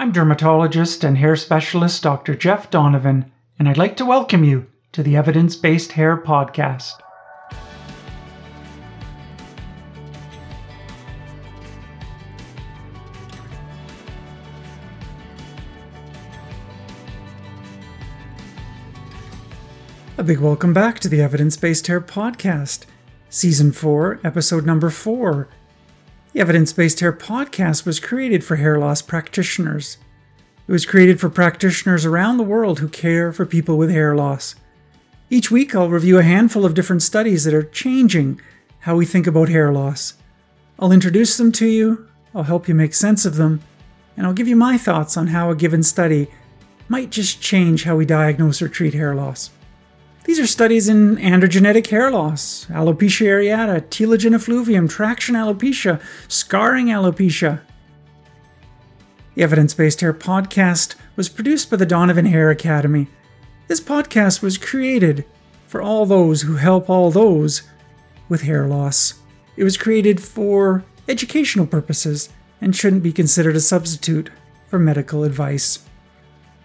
I'm dermatologist and hair specialist Dr. Jeff Donovan, and I'd like to welcome you to the Evidence Based Hair Podcast. A big welcome back to the Evidence Based Hair Podcast, Season 4, Episode Number 4. The Evidence Based Hair Podcast was created for hair loss practitioners. It was created for practitioners around the world who care for people with hair loss. Each week, I'll review a handful of different studies that are changing how we think about hair loss. I'll introduce them to you, I'll help you make sense of them, and I'll give you my thoughts on how a given study might just change how we diagnose or treat hair loss. These are studies in androgenetic hair loss, alopecia areata, telogen effluvium, traction alopecia, scarring alopecia. The Evidence Based Hair podcast was produced by the Donovan Hair Academy. This podcast was created for all those who help all those with hair loss. It was created for educational purposes and shouldn't be considered a substitute for medical advice.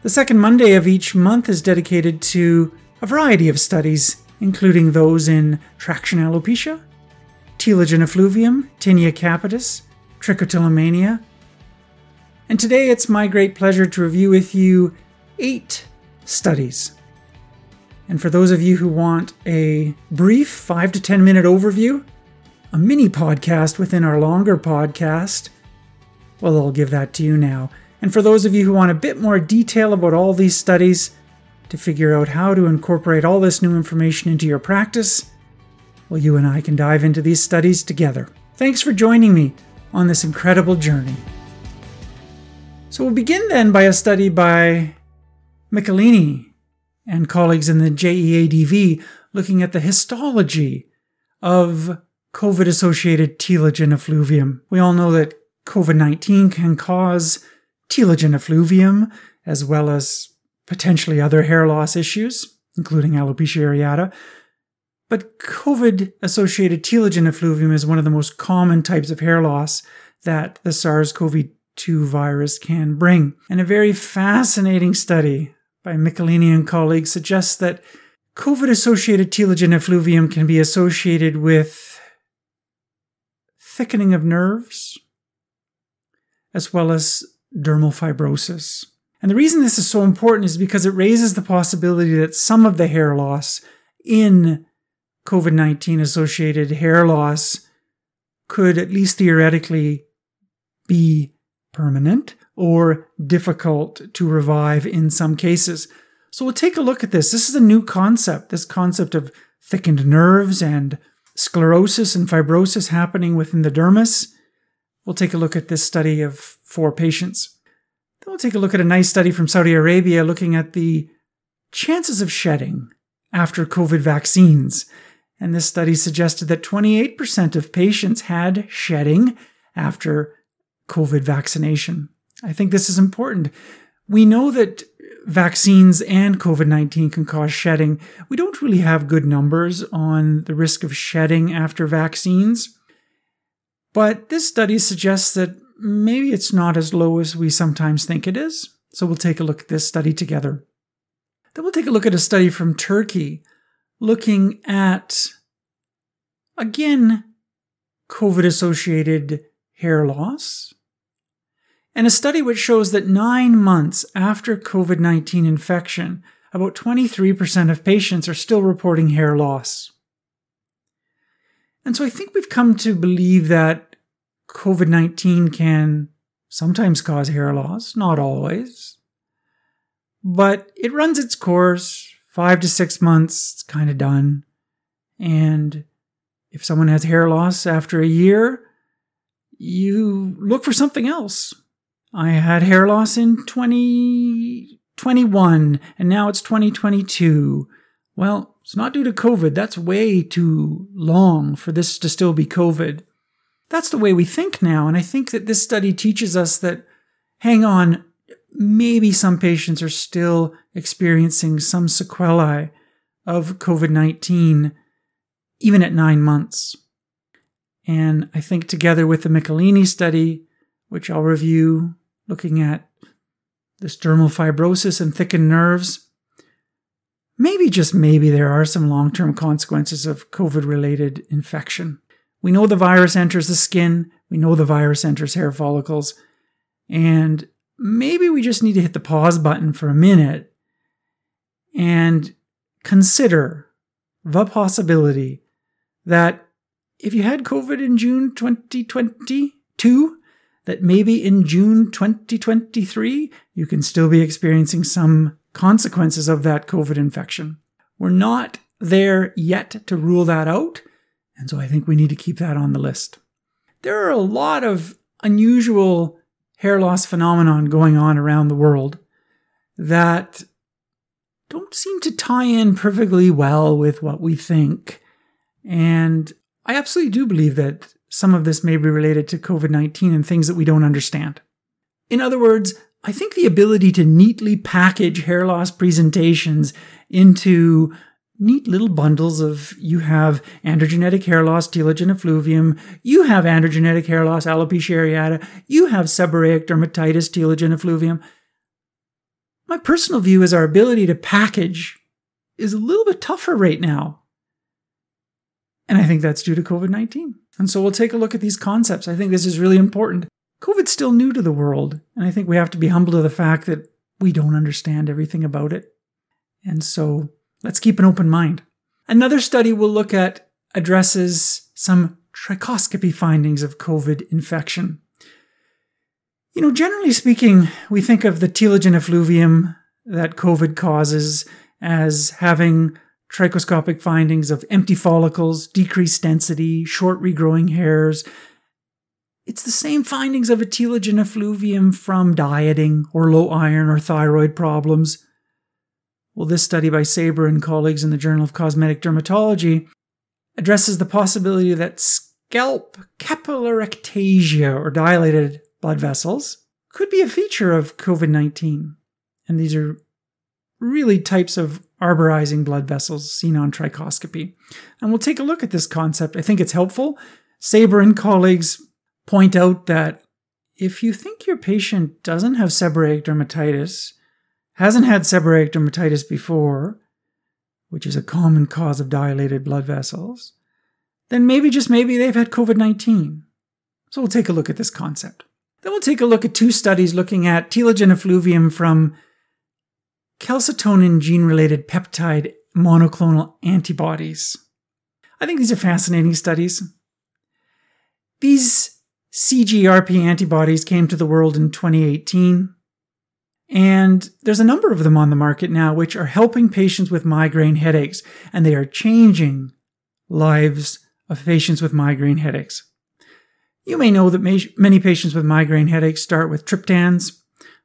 The second Monday of each month is dedicated to a variety of studies, including those in traction alopecia, telogen effluvium, tinea capitis, trichotillomania. And today it's my great pleasure to review with you eight studies. And for those of you who want a brief 5 to 10 minute overview, a mini podcast within our longer podcast, well, I'll give that to you now. And for those of you who want a bit more detail about all these studies, to figure out how to incorporate all this new information into your practice, well, you and I can dive into these studies together. Thanks for joining me on this incredible journey. So, we'll begin then by a study by Michelini and colleagues in the JEADV looking at the histology of COVID associated telogen effluvium. We all know that COVID 19 can cause telogen effluvium as well as potentially other hair loss issues, including alopecia areata. But COVID associated telogen effluvium is one of the most common types of hair loss that the SARS CoV 2 virus can bring. And a very fascinating study by Michelini and colleagues suggests that COVID associated telogen effluvium can be associated with thickening of nerves as well as dermal fibrosis. And the reason this is so important is because it raises the possibility that some of the hair loss in COVID 19 associated hair loss could, at least theoretically, be permanent or difficult to revive in some cases. So we'll take a look at this. This is a new concept, this concept of thickened nerves and sclerosis and fibrosis happening within the dermis. We'll take a look at this study of four patients. Then we'll take a look at a nice study from Saudi Arabia looking at the chances of shedding after COVID vaccines. And this study suggested that 28% of patients had shedding after COVID vaccination. I think this is important. We know that vaccines and COVID 19 can cause shedding. We don't really have good numbers on the risk of shedding after vaccines. But this study suggests that maybe it's not as low as we sometimes think it is. So we'll take a look at this study together. Then we'll take a look at a study from Turkey looking at, again, COVID associated hair loss. And a study which shows that nine months after COVID 19 infection, about 23% of patients are still reporting hair loss. And so I think we've come to believe that COVID 19 can sometimes cause hair loss, not always. But it runs its course, five to six months, it's kind of done. And if someone has hair loss after a year, you look for something else. I had hair loss in 2021 and now it's 2022. Well, it's not due to COVID. That's way too long for this to still be COVID. That's the way we think now. And I think that this study teaches us that, hang on, maybe some patients are still experiencing some sequelae of COVID 19, even at nine months. And I think together with the Michelini study, which I'll review, looking at this dermal fibrosis and thickened nerves. Maybe, just maybe, there are some long term consequences of COVID related infection. We know the virus enters the skin, we know the virus enters hair follicles, and maybe we just need to hit the pause button for a minute and consider the possibility that if you had COVID in June 2022, that maybe in June 2023, you can still be experiencing some consequences of that COVID infection. We're not there yet to rule that out, and so I think we need to keep that on the list. There are a lot of unusual hair loss phenomenon going on around the world that don't seem to tie in perfectly well with what we think. And I absolutely do believe that some of this may be related to COVID 19 and things that we don't understand. In other words, I think the ability to neatly package hair loss presentations into neat little bundles of you have androgenetic hair loss, telogen effluvium, you have androgenetic hair loss, alopecia areata, you have seborrheic dermatitis, telogen effluvium. My personal view is our ability to package is a little bit tougher right now. And I think that's due to COVID 19. And so we'll take a look at these concepts. I think this is really important. COVID's still new to the world, and I think we have to be humble to the fact that we don't understand everything about it. And so let's keep an open mind. Another study we'll look at addresses some trichoscopy findings of COVID infection. You know, generally speaking, we think of the telogen effluvium that COVID causes as having trichoscopic findings of empty follicles, decreased density, short regrowing hairs. It's the same findings of a telogen effluvium from dieting or low iron or thyroid problems. Well, this study by Saber and colleagues in the Journal of Cosmetic Dermatology addresses the possibility that scalp capillarectasia or dilated blood vessels could be a feature of COVID 19. And these are really types of arborizing blood vessels seen on trichoscopy. And we'll take a look at this concept. I think it's helpful. Saber and colleagues point out that if you think your patient doesn't have seborrheic dermatitis, hasn't had seborrheic dermatitis before, which is a common cause of dilated blood vessels, then maybe just maybe they've had COVID 19. So we'll take a look at this concept. Then we'll take a look at two studies looking at telogen effluvium from calcitonin gene related peptide monoclonal antibodies. I think these are fascinating studies. These CGRP antibodies came to the world in 2018, and there's a number of them on the market now which are helping patients with migraine headaches, and they are changing lives of patients with migraine headaches. You may know that many patients with migraine headaches start with triptans,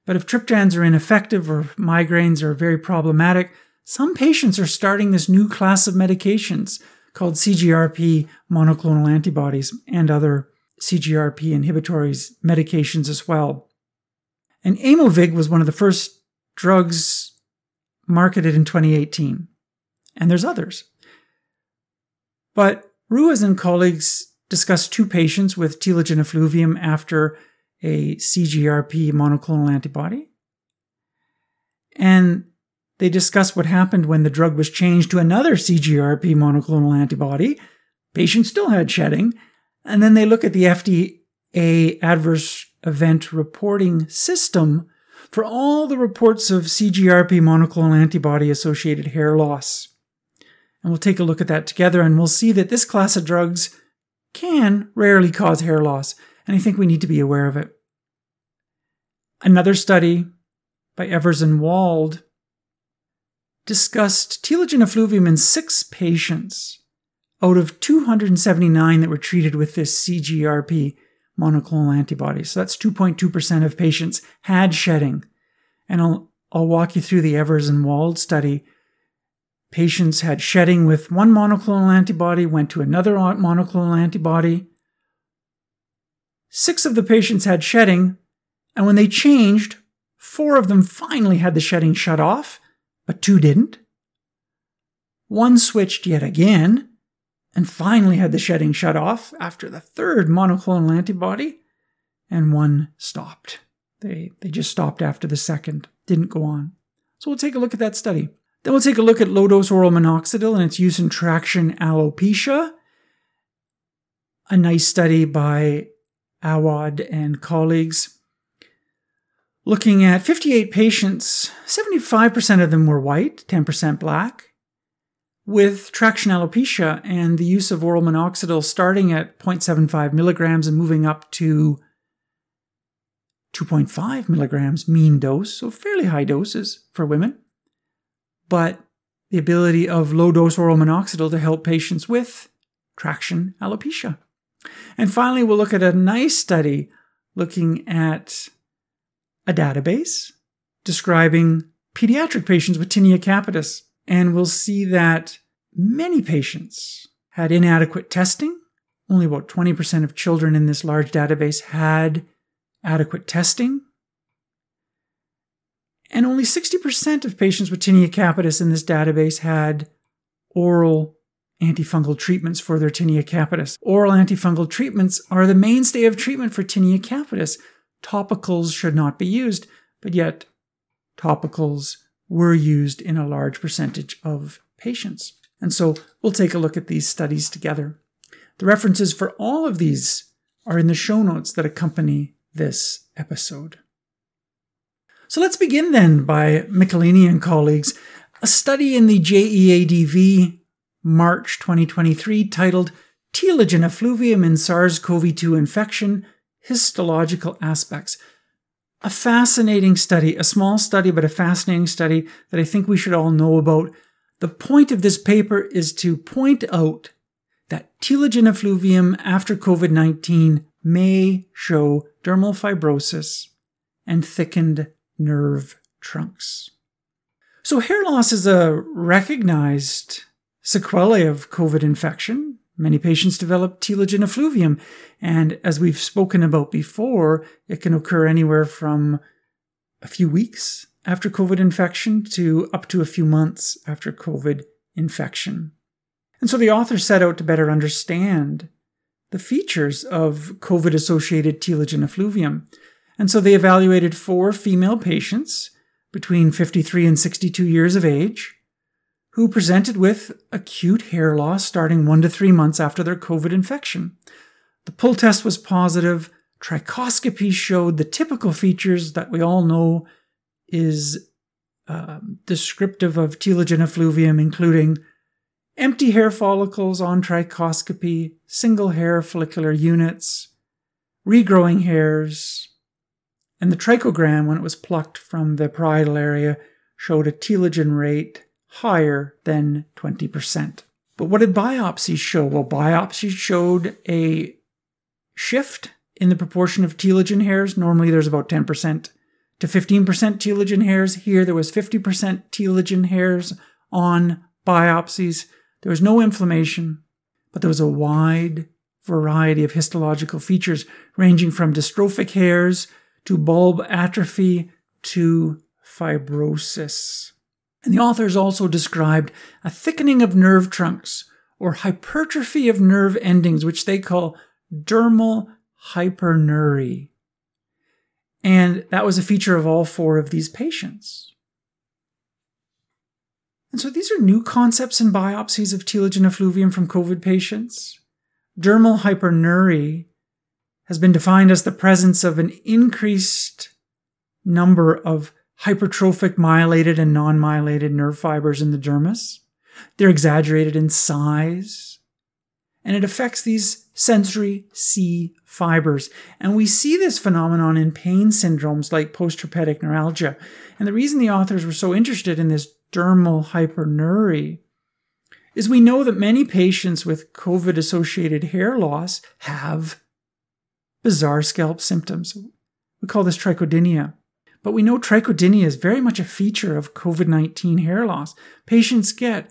but if triptans are ineffective or migraines are very problematic, some patients are starting this new class of medications called CGRP monoclonal antibodies and other CGRP inhibitories medications as well. And Aimovig was one of the first drugs marketed in 2018. And there's others. But Ruiz and colleagues discussed two patients with telogen effluvium after a CGRP monoclonal antibody. And they discussed what happened when the drug was changed to another CGRP monoclonal antibody. Patients still had shedding. And then they look at the FDA adverse event reporting system for all the reports of CGRP monoclonal antibody associated hair loss. And we'll take a look at that together and we'll see that this class of drugs can rarely cause hair loss, and I think we need to be aware of it. Another study by Evers and Wald discussed telogen effluvium in six patients out of 279 that were treated with this CGRP monoclonal antibodies. So that's 2.2% of patients had shedding. And I'll, I'll walk you through the Evers and Wald study Patients had shedding with one monoclonal antibody, went to another monoclonal antibody. Six of the patients had shedding, and when they changed, four of them finally had the shedding shut off, but two didn't. One switched yet again, and finally had the shedding shut off after the third monoclonal antibody, and one stopped They, they just stopped after the second, didn't go on. So we'll take a look at that study. Then we'll take a look at low dose oral minoxidil and its use in traction alopecia. A nice study by Awad and colleagues. Looking at 58 patients, 75% of them were white, 10% black, with traction alopecia and the use of oral minoxidil starting at 0.75 milligrams and moving up to 2.5 milligrams mean dose, so fairly high doses for women. But the ability of low dose oral minoxidil to help patients with traction alopecia. And finally, we'll look at a nice study looking at a database describing pediatric patients with tinea capitis. And we'll see that many patients had inadequate testing. Only about 20% of children in this large database had adequate testing. And only 60% of patients with tinea capitis in this database had oral antifungal treatments for their tinea capitis. Oral antifungal treatments are the mainstay of treatment for tinea capitis. Topicals should not be used, but yet topicals were used in a large percentage of patients. And so we'll take a look at these studies together. The references for all of these are in the show notes that accompany this episode. So let's begin then by Michelini and colleagues, a study in the JEADV March 2023 titled Telogen Effluvium in SARS CoV 2 Infection Histological Aspects. A fascinating study, a small study, but a fascinating study that I think we should all know about. The point of this paper is to point out that telogen effluvium after COVID 19 may show dermal fibrosis and thickened nerve trunks. So, hair loss is a recognized sequelae of COVID infection. Many patients develop telogen effluvium, and as we've spoken about before, it can occur anywhere from a few weeks after COVID infection to up to a few months after COVID infection. And so the author set out to better understand the features of COVID associated telogen effluvium. And so they evaluated four female patients between 53 and 62 years of age who presented with acute hair loss starting one to three months after their COVID infection. The pull test was positive. Trichoscopy showed the typical features that we all know is uh, descriptive of telogen effluvium, including empty hair follicles on trichoscopy, single hair follicular units, regrowing hairs, and the trichogram, when it was plucked from the parietal area, showed a telogen rate higher than 20%. But what did biopsies show? Well, biopsies showed a shift in the proportion of telogen hairs. Normally there's about 10% to 15% telogen hairs. Here there was 50% telogen hairs on biopsies. There was no inflammation, but there was a wide variety of histological features ranging from dystrophic hairs to bulb atrophy to fibrosis. And the authors also described a thickening of nerve trunks or hypertrophy of nerve endings, which they call dermal hyperneuria. And that was a feature of all four of these patients. And so these are new concepts in biopsies of telogen effluvium from COVID patients. Dermal hyperneuria has been defined as the presence of an increased number of hypertrophic myelated and non myelated nerve fibers in the dermis. They're exaggerated in size, and it affects these sensory C fibers. And we see this phenomenon in pain syndromes like postherpetic neuralgia. And the reason the authors were so interested in this dermal hyperneuria is we know that many patients with COVID associated hair loss have bizarre scalp symptoms. We call this trichodynia. But we know trichodynia is very much a feature of COVID 19 hair loss. Patients get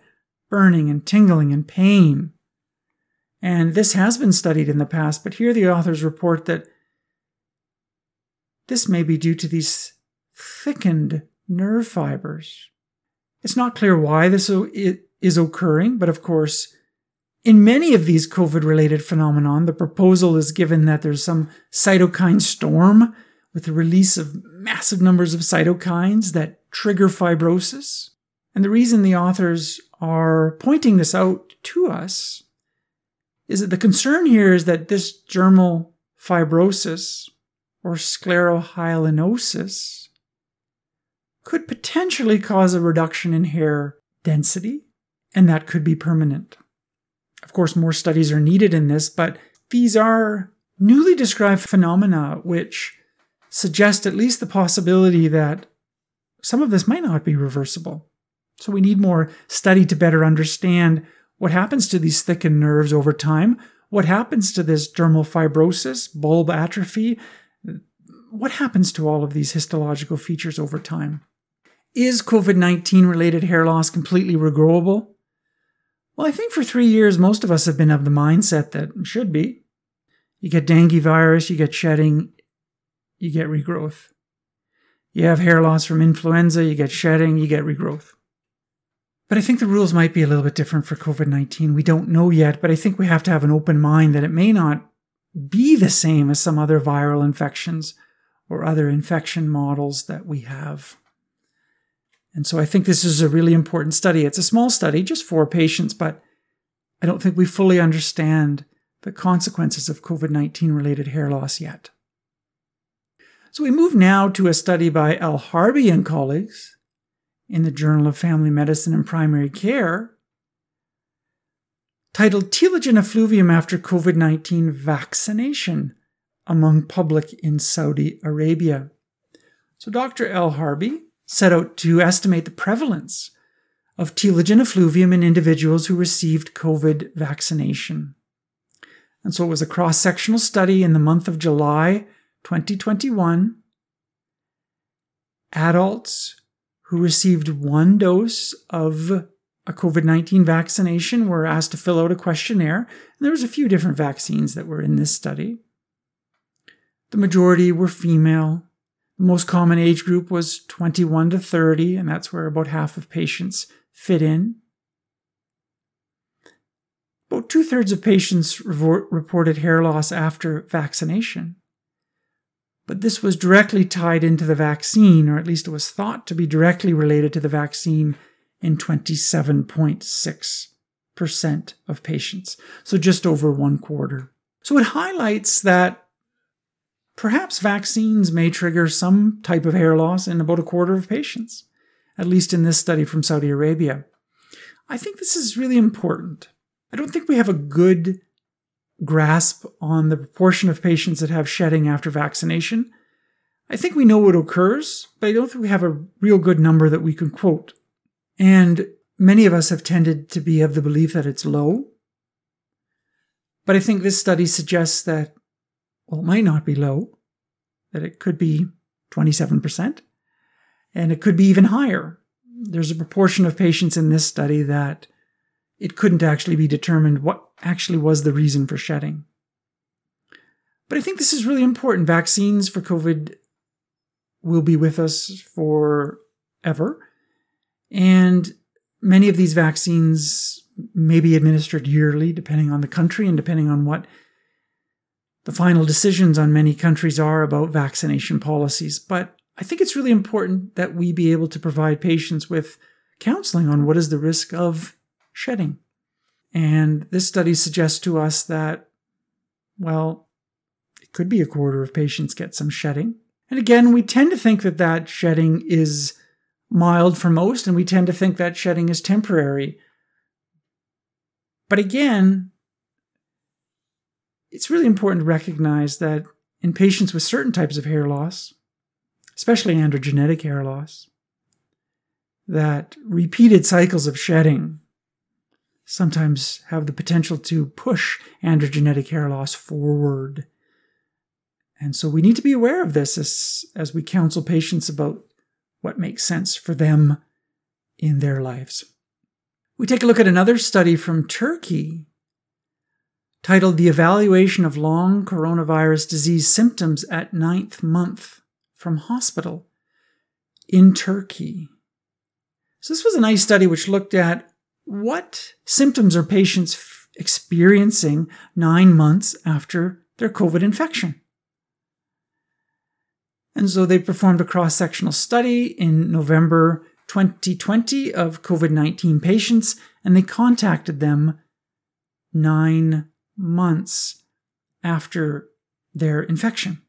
burning and tingling and pain. And this has been studied in the past, but here the authors report that this may be due to these thickened nerve fibers. It's not clear why this is occurring, but of course, in many of these COVID related phenomenon, the proposal is given that there's some cytokine storm with the release of massive numbers of cytokines that trigger fibrosis. And the reason the authors are pointing this out to us is that the concern here is that this dermal fibrosis or sclerohyalinosis could potentially cause a reduction in hair density, and that could be permanent. Of course, more studies are needed in this, but these are newly described phenomena which suggest at least the possibility that some of this might not be reversible. So we need more study to better understand what happens to these thickened nerves over time, what happens to this dermal fibrosis, bulb atrophy, what happens to all of these histological features over time. Is COVID 19 related hair loss completely regrowable? Well, I think for three years, most of us have been of the mindset that should be. You get dengue virus, you get shedding, you get regrowth. You have hair loss from influenza, you get shedding, you get regrowth. But I think the rules might be a little bit different for COVID 19. We don't know yet, but I think we have to have an open mind that it may not be the same as some other viral infections or other infection models that we have. And so I think this is a really important study. It's a small study, just four patients, but I don't think we fully understand the consequences of COVID 19 related hair loss yet. So we move now to a study by Alharbi and colleagues in the Journal of Family Medicine and Primary Care titled Telogen Effluvium After COVID 19 Vaccination Among Public in Saudi Arabia. So Dr. Alharbi set out to estimate the prevalence of telogen effluvium in individuals who received COVID vaccination. And so it was a cross sectional study in the month of July 2021. Adults who received one dose of a COVID 19 vaccination were asked to fill out a questionnaire. And there was a few different vaccines that were in this study. The majority were female. The most common age group was 21 to 30, and that's where about half of patients fit in. About two thirds of patients reported hair loss after vaccination but this was directly tied into the vaccine, or at least it was thought to be directly related to the vaccine in 27.6% of patients, so just over one quarter. So it highlights that perhaps vaccines may trigger some type of hair loss in about a quarter of patients, at least in this study from Saudi Arabia. I think this is really important. I don't think we have a good grasp on the proportion of patients that have shedding after vaccination. I think we know what occurs, but I don't think we have a real good number that we can quote. And many of us have tended to be of the belief that it's low. But I think this study suggests that, well, it might not be low, that it could be 27%, and it could be even higher. There's a proportion of patients in this study that it couldn't actually be determined what actually was the reason for shedding. But I think this is really important. Vaccines for COVID will be with us forever. And many of these vaccines may be administered yearly, depending on the country and depending on what the final decisions on many countries are about vaccination policies. But I think it's really important that we be able to provide patients with counseling on what is the risk of shedding. And this study suggests to us that, well, it could be a quarter of patients get some shedding. And again, we tend to think that that shedding is mild for most, and we tend to think that shedding is temporary. But again, it's really important to recognize that in patients with certain types of hair loss, especially androgenetic hair loss, that repeated cycles of shedding sometimes have the potential to push androgenetic hair loss forward. And so we need to be aware of this as, as we counsel patients about what makes sense for them in their lives. We take a look at another study from Turkey titled The Evaluation of Long Coronavirus Disease Symptoms at Ninth Month from Hospital in Turkey. So, this was a nice study which looked at what symptoms are patients f- experiencing nine months after their COVID infection? And so they performed a cross sectional study in November 2020 of COVID 19 patients, and they contacted them nine months after their infection.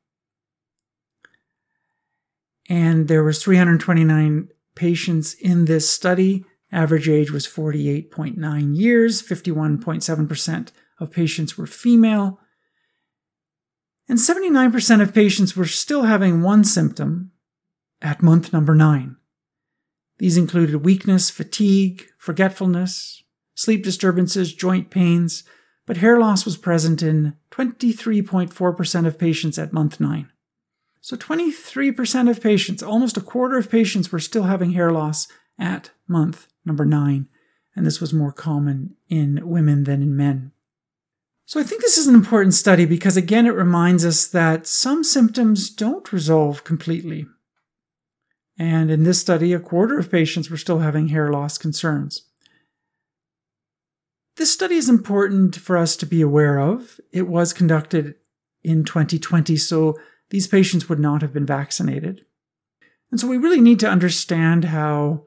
And there was 329 patients in this study. Average age was 48.9 years. 51.7% of patients were female. And 79% of patients were still having one symptom at month number nine. These included weakness, fatigue, forgetfulness, sleep disturbances, joint pains, but hair loss was present in 23.4% of patients at month 9. So 23% of patients, almost a quarter of patients, were still having hair loss at month number 9, and this was more common in women than in men. So I think this is an important study because again it reminds us that some symptoms don't resolve completely. And in this study, a quarter of patients were still having hair loss concerns. This study is important for us to be aware of. It was conducted in 2020, so these patients would not have been vaccinated. And so we really need to understand how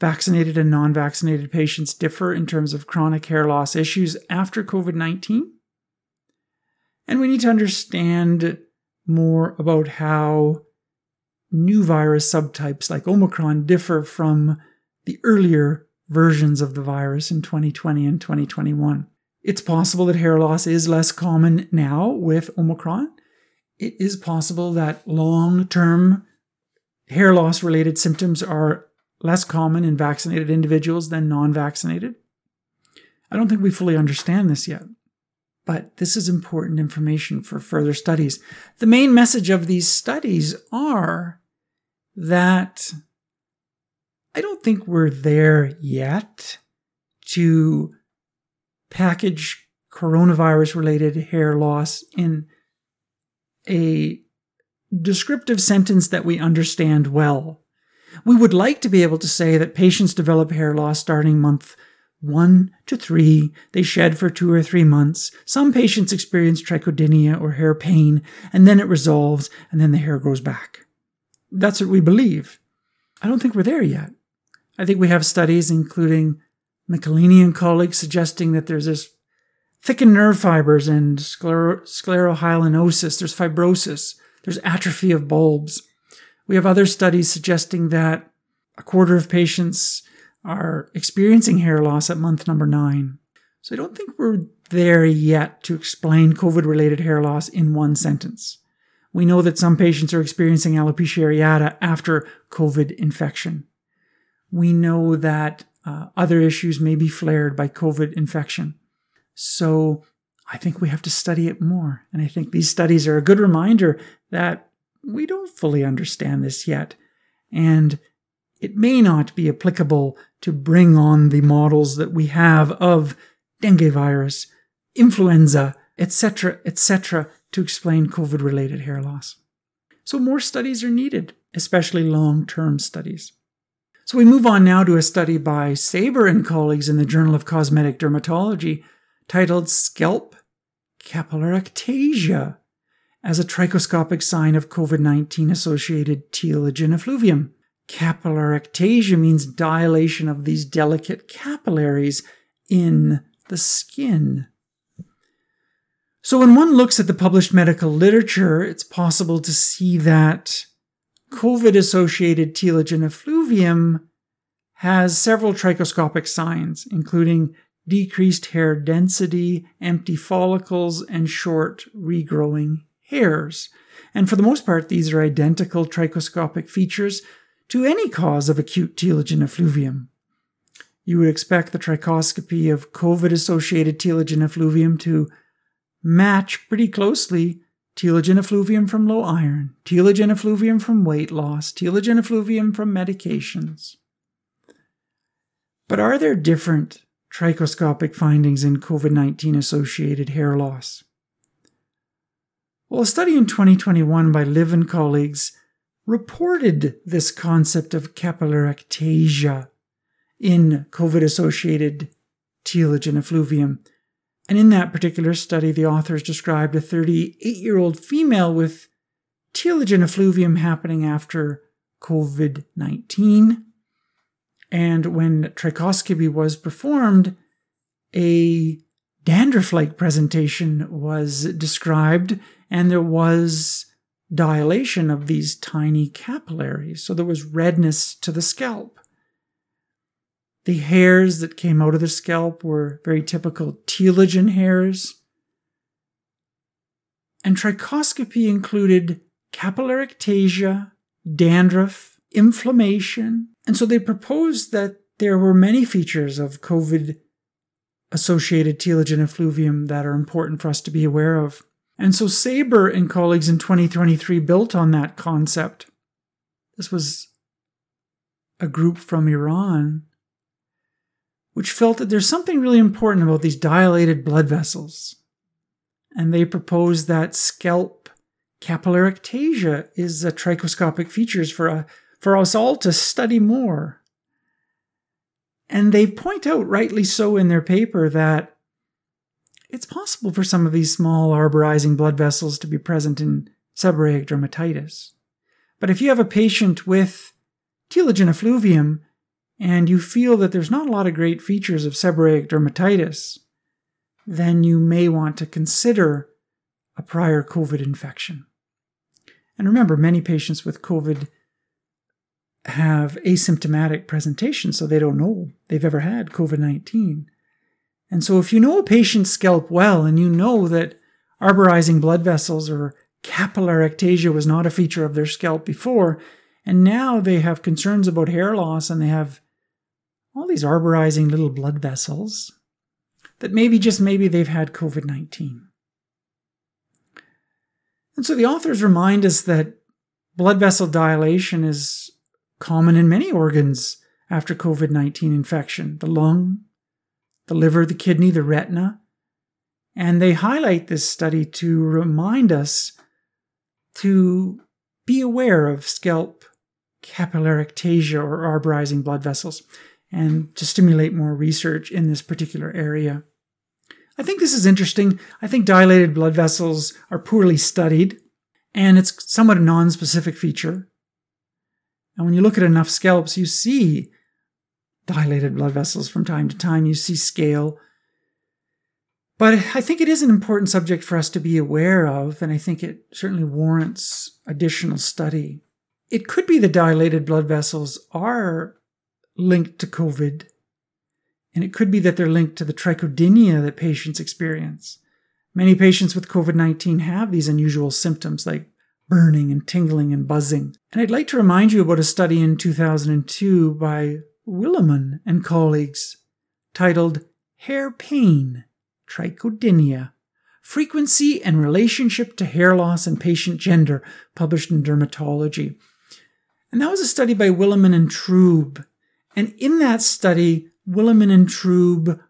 vaccinated and non vaccinated patients differ in terms of chronic hair loss issues after COVID 19. And we need to understand more about how new virus subtypes like Omicron differ from the earlier versions of the virus in 2020 and 2021. It's possible that hair loss is less common now with Omicron. It is possible that long term hair loss related symptoms are less common in vaccinated individuals than non vaccinated. I don't think we fully understand this yet, but this is important information for further studies. The main message of these studies are that I don't think we're there yet to package coronavirus related hair loss in a descriptive sentence that we understand well. We would like to be able to say that patients develop hair loss starting month one to three. They shed for two or three months. Some patients experience trichodynia or hair pain, and then it resolves, and then the hair grows back. That's what we believe. I don't think we're there yet. I think we have studies, including Michelini and colleagues, suggesting that there's this thickened nerve fibers and scler- sclerohyalinosis, there's fibrosis, there's atrophy of bulbs. We have other studies suggesting that a quarter of patients are experiencing hair loss at month number nine. So I don't think we're there yet to explain COVID related hair loss in one sentence. We know that some patients are experiencing alopecia areata after COVID infection. We know that uh, other issues may be flared by COVID infection. So I think we have to study it more. And I think these studies are a good reminder that we don't fully understand this yet. And it may not be applicable to bring on the models that we have of dengue virus, influenza, etc., etc., to explain COVID related hair loss. So, more studies are needed, especially long term studies. So, we move on now to a study by Saber and colleagues in the Journal of Cosmetic Dermatology titled Scalp Capillarectasia as a trichoscopic sign of COVID 19 associated telogen effluvium. Capillarectasia means dilation of these delicate capillaries in the skin. So, when one looks at the published medical literature, it's possible to see that COVID associated telogen effluvium has several trichoscopic signs, including decreased hair density, empty follicles, and short regrowing hairs. And for the most part, these are identical trichoscopic features to any cause of acute telogen effluvium. You would expect the trichoscopy of COVID associated telogen effluvium to match pretty closely telogen effluvium from low iron, telogen effluvium from weight loss, telogen effluvium from medications. But are there different trichoscopic findings in COVID 19 associated hair loss? Well, a study in 2021 by Lv and colleagues reported this concept of capillarectasia in COVID associated telogen effluvium and in that particular study, the authors described a 38 year old female with telogen effluvium happening after COVID 19. And when trichoscopy was performed, a dandruff like presentation was described, and there was dilation of these tiny capillaries. So there was redness to the scalp. The hairs that came out of the scalp were very typical telogen hairs. And trichoscopy included capillary ectasia, dandruff, inflammation. And so they proposed that there were many features of COVID associated telogen effluvium that are important for us to be aware of. And so Saber and colleagues in 2023 built on that concept. This was a group from Iran which felt that there's something really important about these dilated blood vessels. And they proposed that scalp capillary ectasia is a trichoscopic features for, a, for us all to study more. And they point out, rightly so in their paper, that it's possible for some of these small arborizing blood vessels to be present in seborrheic dermatitis. But if you have a patient with telogen effluvium and you feel that there's not a lot of great features of seborrheic dermatitis, then you may want to consider a prior COVID infection. And remember, many patients with COVID have asymptomatic presentation, so they don't know they've ever had COVID 19. And so, if you know a patient's scalp well and you know that arborizing blood vessels or capillary ectasia was not a feature of their scalp before, and now they have concerns about hair loss and they have all these arborizing little blood vessels, that maybe, just maybe, they've had COVID 19. And so the authors remind us that blood vessel dilation is common in many organs after COVID 19 infection the lung, the liver, the kidney, the retina. And they highlight this study to remind us to be aware of scalp capillary ectasia or arborizing blood vessels and to stimulate more research in this particular area. I think this is interesting. I think dilated blood vessels are poorly studied, and it's somewhat a non-specific feature. And when you look at enough scalps, you see dilated blood vessels from time to time, you see scale. But I think it is an important subject for us to be aware of, and I think it certainly warrants additional study. It could be the dilated blood vessels are linked to COVID. And it could be that they're linked to the trichodynia that patients experience. Many patients with COVID 19 have these unusual symptoms like burning and tingling and buzzing. And I'd like to remind you about a study in 2002 by Willimann and colleagues titled Hair Pain, Trichodynia Frequency and Relationship to Hair Loss and Patient Gender, published in Dermatology. And that was a study by Willimann and Trüeb and in that study, Willimann and Trüeb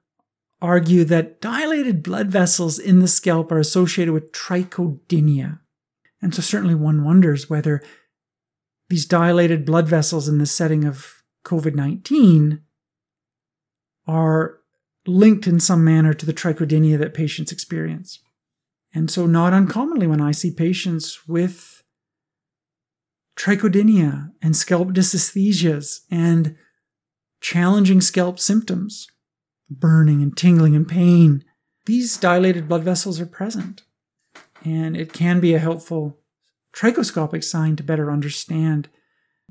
argue that dilated blood vessels in the scalp are associated with trichodynia. And so certainly one wonders whether these dilated blood vessels in the setting of COVID 19 are linked in some manner to the trichodynia that patients experience. And so, not uncommonly, when I see patients with trichodynia and scalp dysesthesias and challenging scalp symptoms, burning and tingling and pain. These dilated blood vessels are present, and it can be a helpful trichoscopic sign to better understand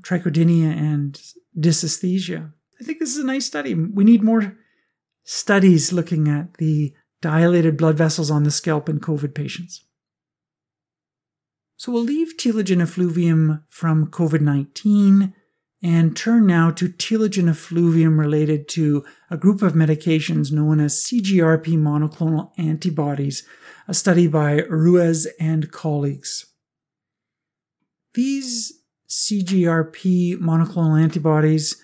trichodynia and dysesthesia. I think this is a nice study. We need more studies looking at the dilated blood vessels on the scalp in COVID patients. So we'll leave telogen effluvium from COVID 19 and turn now to telogen effluvium related to a group of medications known as CGRP monoclonal antibodies, a study by Ruiz and colleagues. These CGRP monoclonal antibodies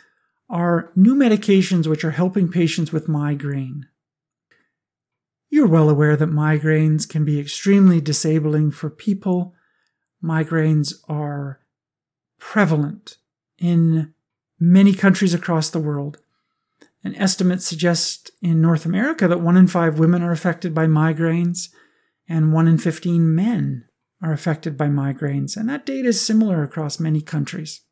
are new medications which are helping patients with migraine. You're well aware that migraines can be extremely disabling for people. Migraines are prevalent in many countries across the world. An estimate suggests in North America that one in five women are affected by migraines and one in 15 men are affected by migraines, and that data is similar across many countries.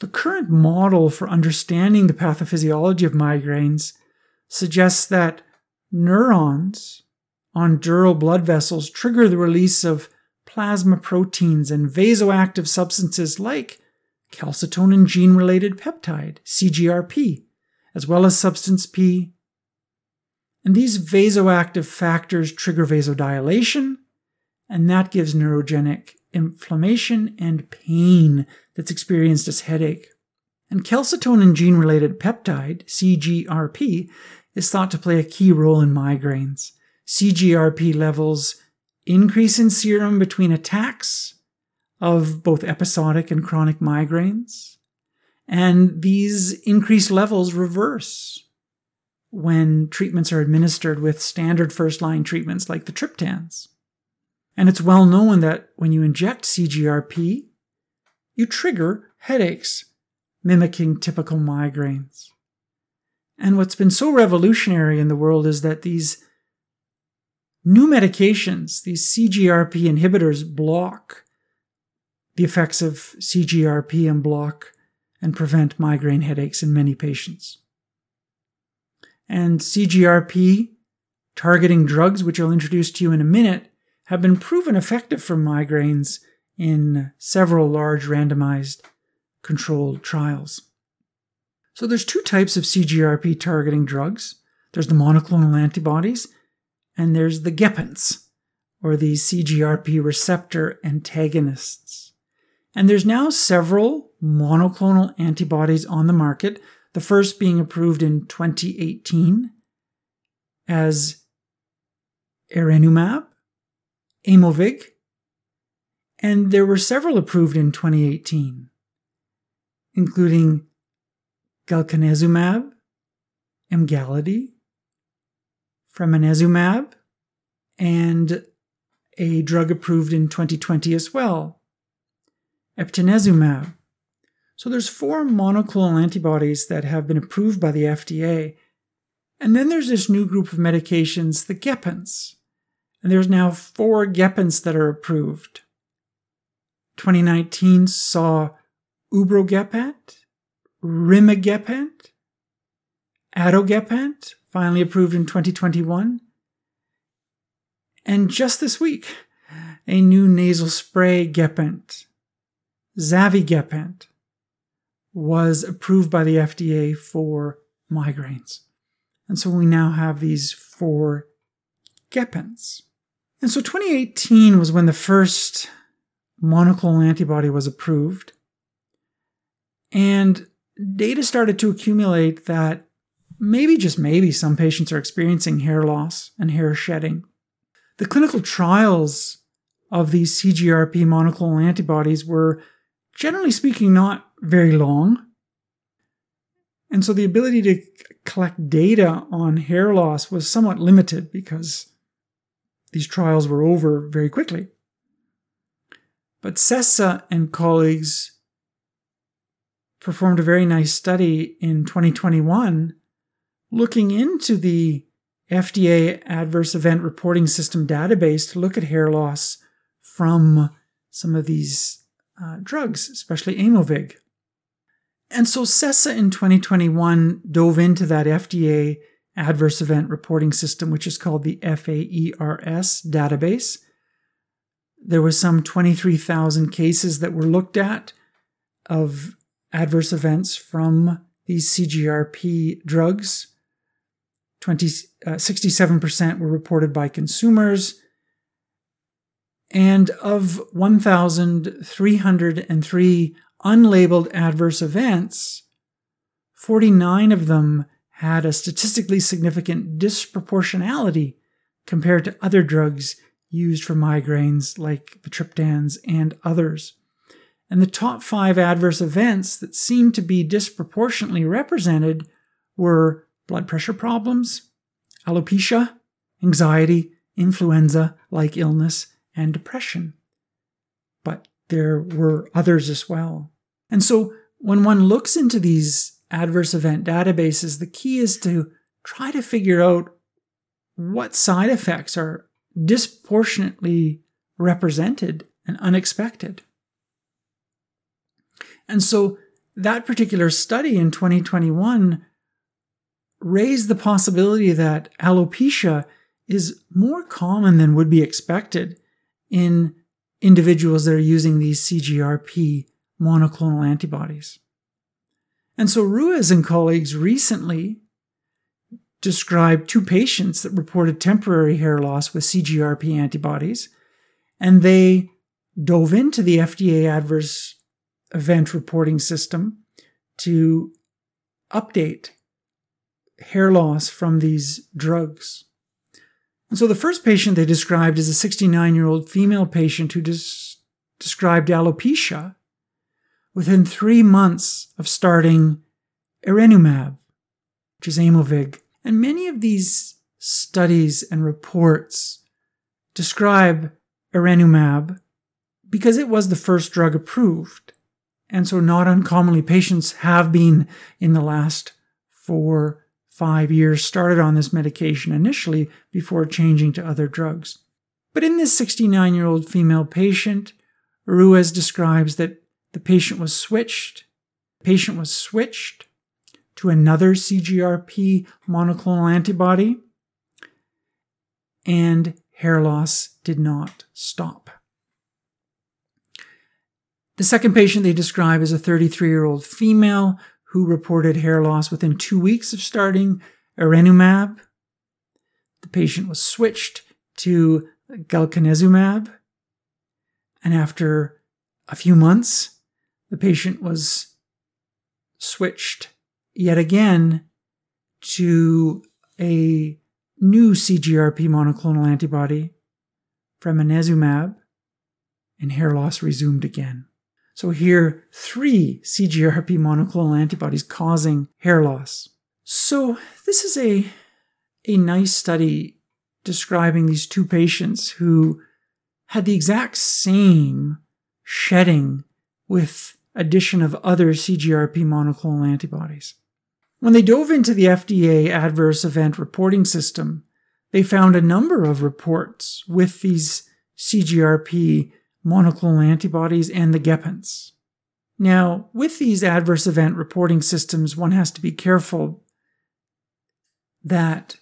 The current model for understanding the pathophysiology of migraines suggests that neurons on dural blood vessels trigger the release of plasma proteins and vasoactive substances like calcitonin gene related peptide, CGRP, as well as substance P. And these vasoactive factors trigger vasodilation, and that gives neurogenic inflammation and pain that's experienced as headache. And calcitonin gene related peptide, CGRP, is thought to play a key role in migraines. CGRP levels increase in serum between attacks of both episodic and chronic migraines. And these increased levels reverse when treatments are administered with standard first line treatments like the triptans. And it's well known that when you inject CGRP, you trigger headaches, mimicking typical migraines. And what's been so revolutionary in the world is that these new medications, these CGRP inhibitors, block the effects of CGRP and block and prevent migraine headaches in many patients. And CGRP targeting drugs, which I'll introduce to you in a minute, have been proven effective for migraines in several large randomized controlled trials. So there's two types of CGRP targeting drugs. There's the monoclonal antibodies and there's the gepants or the CGRP receptor antagonists. And there's now several monoclonal antibodies on the market, the first being approved in 2018 as Erenumab, Aimovig, and there were several approved in 2018, including galcanezumab, Emgality, fremanezumab, and a drug approved in 2020 as well, eptinezumab. So there's four monoclonal antibodies that have been approved by the FDA. And then there's this new group of medications, the gepants. And there's now four gepants that are approved. 2019 saw ubrogepant, rimegepant, atogepant, finally approved in 2021. And just this week, a new nasal spray gepant, zavegepant, was approved by the FDA for migraines. And so we now have these four gepants. And so 2018 was when the first monoclonal antibody was approved. And data started to accumulate that maybe, just maybe, some patients are experiencing hair loss and hair shedding. The clinical trials of these CGRP monoclonal antibodies were, generally speaking, not very long. And so the ability to collect data on hair loss was somewhat limited because these trials were over very quickly. But Sessa and colleagues performed a very nice study in 2021 looking into the FDA Adverse Event Reporting System database to look at hair loss from some of these uh, drugs, especially Aimovig. And so Sessa in 2021 dove into that FDA Adverse Event Reporting System, which is called the FAERS database. There was some 23,000 cases that were looked at of adverse events from these CGRP drugs 20, uh, 67% were reported by consumers. And of 1,303 unlabeled adverse events, 49 of them had a statistically significant disproportionality compared to other drugs used for migraines like the triptans and others. And the top five adverse events that seemed to be disproportionately represented were blood pressure problems, alopecia, anxiety, influenza like illness, and depression. But there were others as well. And so when one looks into these adverse event databases, the key is to try to figure out what side effects are disproportionately represented and unexpected. And so that particular study in 2021 raised the possibility that alopecia is more common than would be expected in individuals that are using these CGRP monoclonal antibodies. And so Ruiz and colleagues recently described two patients that reported temporary hair loss with CGRP antibodies, and they dove into the FDA adverse event reporting system to update hair loss from these drugs. And so the first patient they described is a 69 year old female patient who des- described alopecia within three months of starting Erenumab, which is Aimovig. And many of these studies and reports describe Erenumab because it was the first drug approved. And so, not uncommonly, patients have been in the last four, five years started on this medication initially before changing to other drugs. But in this 69 year old female patient, Ruiz describes that the patient was switched. The patient was switched to another CGRP monoclonal antibody, and hair loss did not stop. The second patient they describe is a 33 year old female who reported hair loss within two weeks of starting Erenumab. The patient was switched to galcanezumab, and after a few months, the patient was switched yet again to a new CGRP monoclonal antibody, fremanezumab, and hair loss resumed again. So here, three CGRP monoclonal antibodies causing hair loss. So this is a, a nice study describing these two patients who had the exact same shedding with addition of other CGRP monoclonal antibodies. When they dove into the FDA adverse event reporting system, they found a number of reports with these CGRP monoclonal antibodies and the gepants. Now, with these adverse event reporting systems, one has to be careful that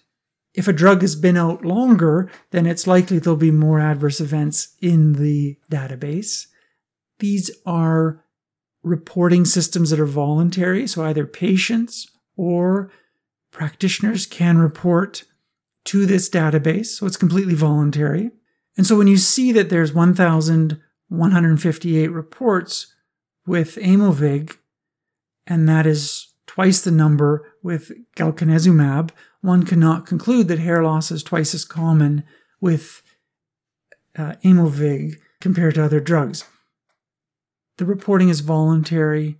if a drug has been out longer, then it's likely there'll be more adverse events in the database. These are reporting systems that are voluntary, so either patients or practitioners can report to this database, so it's completely voluntary. And so when you see that there's 1,158 reports with Aimovig, and that is twice the number with galcanezumab, one cannot conclude that hair loss is twice as common with uh, Aimovig compared to other drugs. The reporting is voluntary,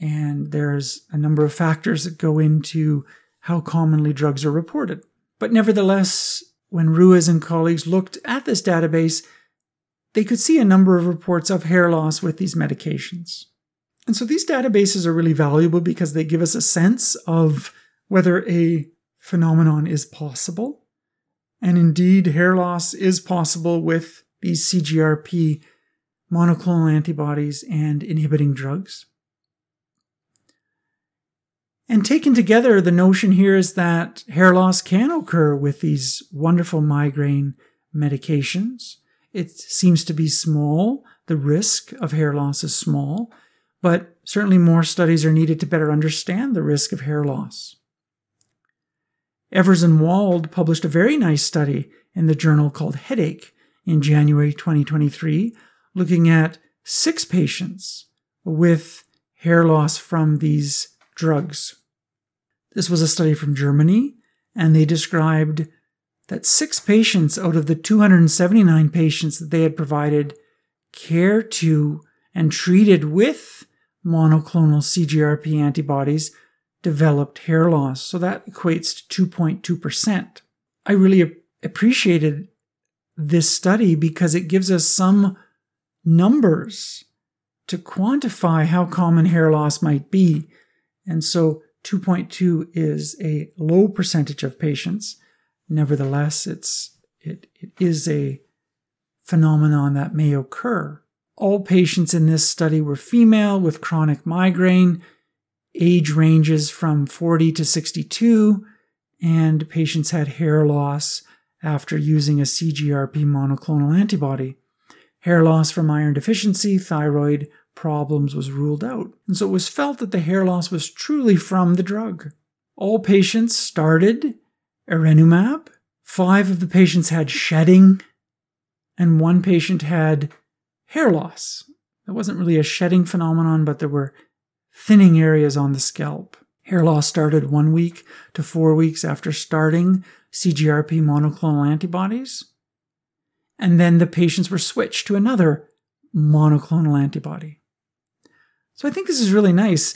and there's a number of factors that go into how commonly drugs are reported. But nevertheless, when Ruiz and colleagues looked at this database, they could see a number of reports of hair loss with these medications. And so these databases are really valuable because they give us a sense of whether a phenomenon is possible. And indeed, hair loss is possible with these CGRP monoclonal antibodies and inhibiting drugs. And taken together, the notion here is that hair loss can occur with these wonderful migraine medications. It seems to be small. The risk of hair loss is small, but certainly more studies are needed to better understand the risk of hair loss. Evers and Wald published a very nice study in the journal called Headache in January 2023, looking at six patients with hair loss from these drugs. This was a study from Germany, and they described that six patients out of the 279 patients that they had provided care to and treated with monoclonal CGRP antibodies developed hair loss. So that equates to 2.2%. I really appreciated this study because it gives us some numbers to quantify how common hair loss might be. And so 2.2 is a low percentage of patients. Nevertheless, it's it, it is a phenomenon that may occur. All patients in this study were female with chronic migraine, age ranges from 40 to 62, and patients had hair loss after using a CGRP monoclonal antibody. Hair loss from iron deficiency, thyroid problems was ruled out. And so it was felt that the hair loss was truly from the drug. All patients started erenumab. Five of the patients had shedding, and one patient had hair loss. It wasn't really a shedding phenomenon, but there were thinning areas on the scalp. Hair loss started one week to four weeks after starting CGRP monoclonal antibodies. And then the patients were switched to another monoclonal antibody. So I think this is really nice.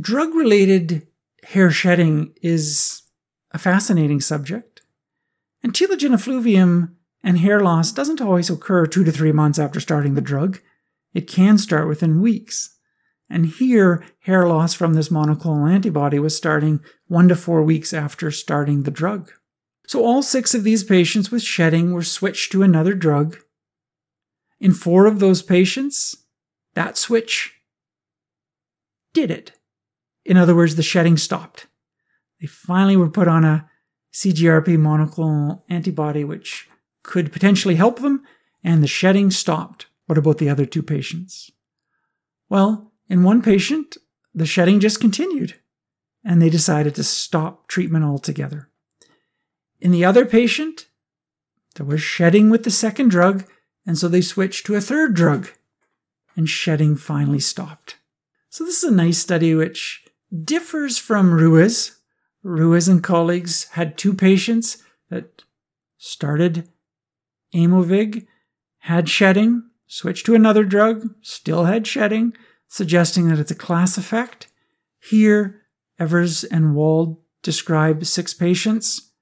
Drug related hair shedding is a fascinating subject. And telogen effluvium and hair loss doesn't always occur two to three months after starting the drug. It can start within weeks. And here, hair loss from this monoclonal antibody was starting one to four weeks after starting the drug. So all six of these patients with shedding were switched to another drug. In four of those patients, that switch did it. In other words, the shedding stopped. They finally were put on a CGRP monoclonal antibody, which could potentially help them, and the shedding stopped. What about the other two patients? Well, in one patient, the shedding just continued, and they decided to stop treatment altogether. In the other patient, there was shedding with the second drug, and so they switched to a third drug, and shedding finally stopped. So, this is a nice study which differs from Ruiz. Ruiz and colleagues had two patients that started Aimovig, had shedding, switched to another drug, still had shedding, suggesting that it's a class effect. Here, Evers and Wald describe six patients,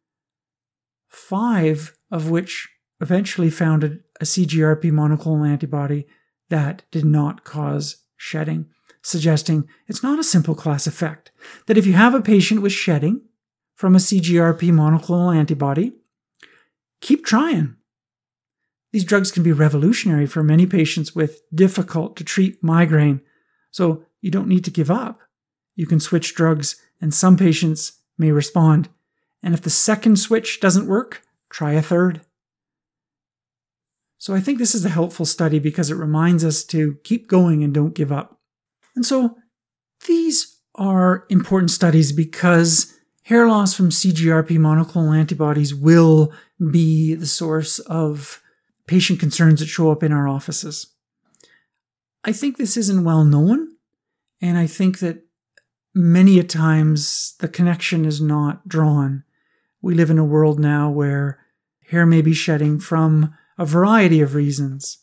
five of which eventually found a, CGRP monoclonal antibody that did not cause shedding, suggesting it's not a simple class effect. That if you have a patient with shedding from a CGRP monoclonal antibody, keep trying. These drugs can be revolutionary for many patients with difficult to treat migraine so you don't need to give up. You can switch drugs, and some patients may respond. And if the second switch doesn't work, try a third. So I think this is a helpful study because it reminds us to keep going and don't give up. And so these are important studies because hair loss from CGRP monoclonal antibodies will be the source of patient concerns that show up in our offices. I think this isn't well known, and I think that many a times the connection is not drawn. We live in a world now where hair may be shedding from a variety of reasons.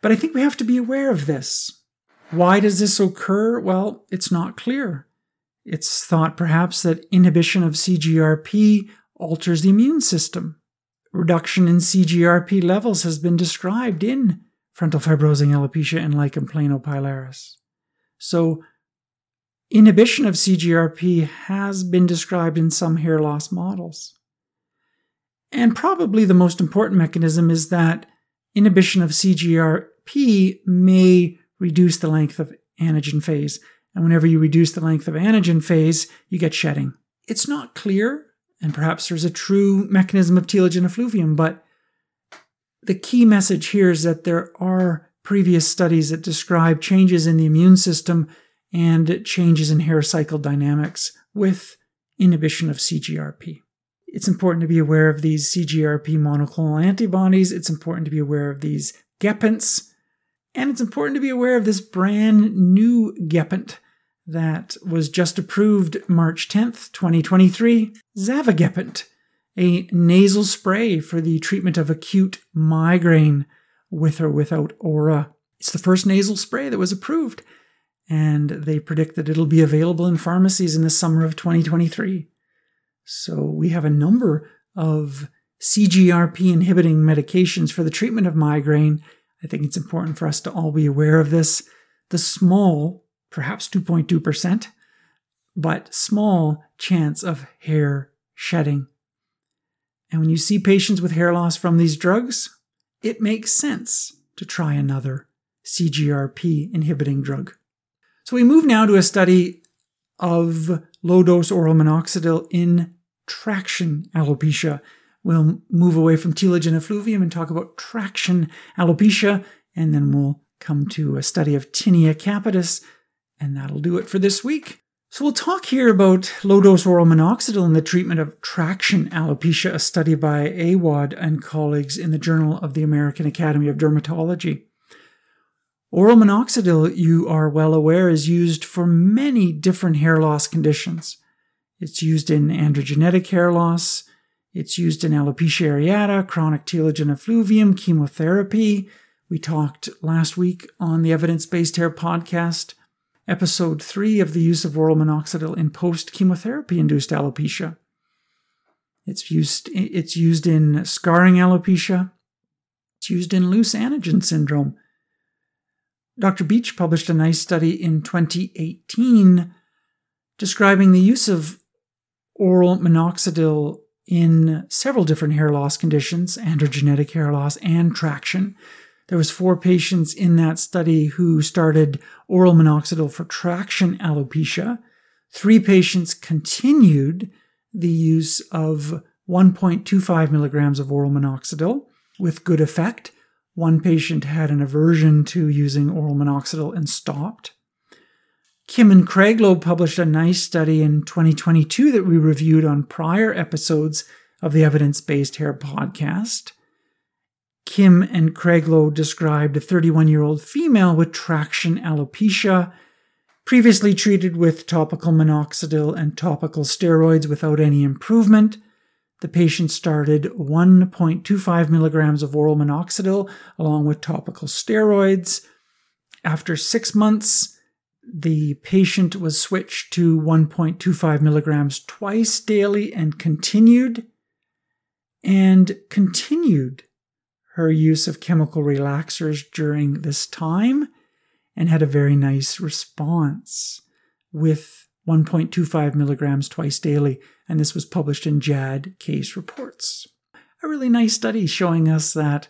But I think we have to be aware of this. Why does this occur? Well, it's not clear. It's thought perhaps that inhibition of CGRP alters the immune system. Reduction in CGRP levels has been described in frontal fibrosing alopecia and lichen planopilaris. So, inhibition of CGRP has been described in some hair loss models. And probably the most important mechanism is that inhibition of CGRP may reduce the length of anagen phase. And whenever you reduce the length of anagen phase, you get shedding. It's not clear, and perhaps there's a true mechanism of telogen effluvium, but the key message here is that there are previous studies that describe changes in the immune system and changes in hair cycle dynamics with inhibition of CGRP. It's important to be aware of these CGRP monoclonal antibodies. It's important to be aware of these gepants. And it's important to be aware of this brand new gepant that was just approved March 10th, 2023, Zavegepant a nasal spray for the treatment of acute migraine with or without aura. It's the first nasal spray that was approved, and they predict that it'll be available in pharmacies in the summer of 2023. So we have a number of CGRP inhibiting medications for the treatment of migraine. I think it's important for us to all be aware of this. The small, perhaps 2.2%, but small chance of hair shedding and when you see patients with hair loss from these drugs, it makes sense to try another CGRP inhibiting drug. So we move now to a study of low dose oral minoxidil in traction alopecia. We'll move away from telogen effluvium and talk about traction alopecia, and then we'll come to a study of tinea capitis, and that'll do it for this week. So we'll talk here about low-dose oral minoxidil in the treatment of traction alopecia, a study by Awad and colleagues in the Journal of the American Academy of Dermatology. Oral minoxidil, you are well aware, is used for many different hair loss conditions. It's used in androgenetic hair loss, it's used in alopecia areata, chronic telogen effluvium, chemotherapy. We talked last week on the Evidence Based Hair podcast episode 3 of the use of oral minoxidil in post chemotherapy induced alopecia. It's used, it's used in scarring alopecia. It's used in loose anagen syndrome. Dr. Beach published a nice study in 2018 describing the use of oral minoxidil in several different hair loss conditions, androgenetic hair loss and traction. There was four patients in that study who started oral minoxidil for traction alopecia. Three patients continued the use of 1.25 milligrams of oral minoxidil with good effect. One patient had an aversion to using oral minoxidil and stopped. Kim and Craiglow published a nice study in 2022 that we reviewed on prior episodes of the Evidence Based Hair podcast. Kim and Craiglow described a 31 year old female with traction alopecia, previously treated with topical minoxidil and topical steroids without any improvement. The patient started 1.25 milligrams of oral minoxidil along with topical steroids. After six months, the patient was switched to 1.25 milligrams twice daily and continued and continued her use of chemical relaxers during this time and had a very nice response with 1.25 milligrams twice daily. And this was published in JAD case reports. A really nice study showing us that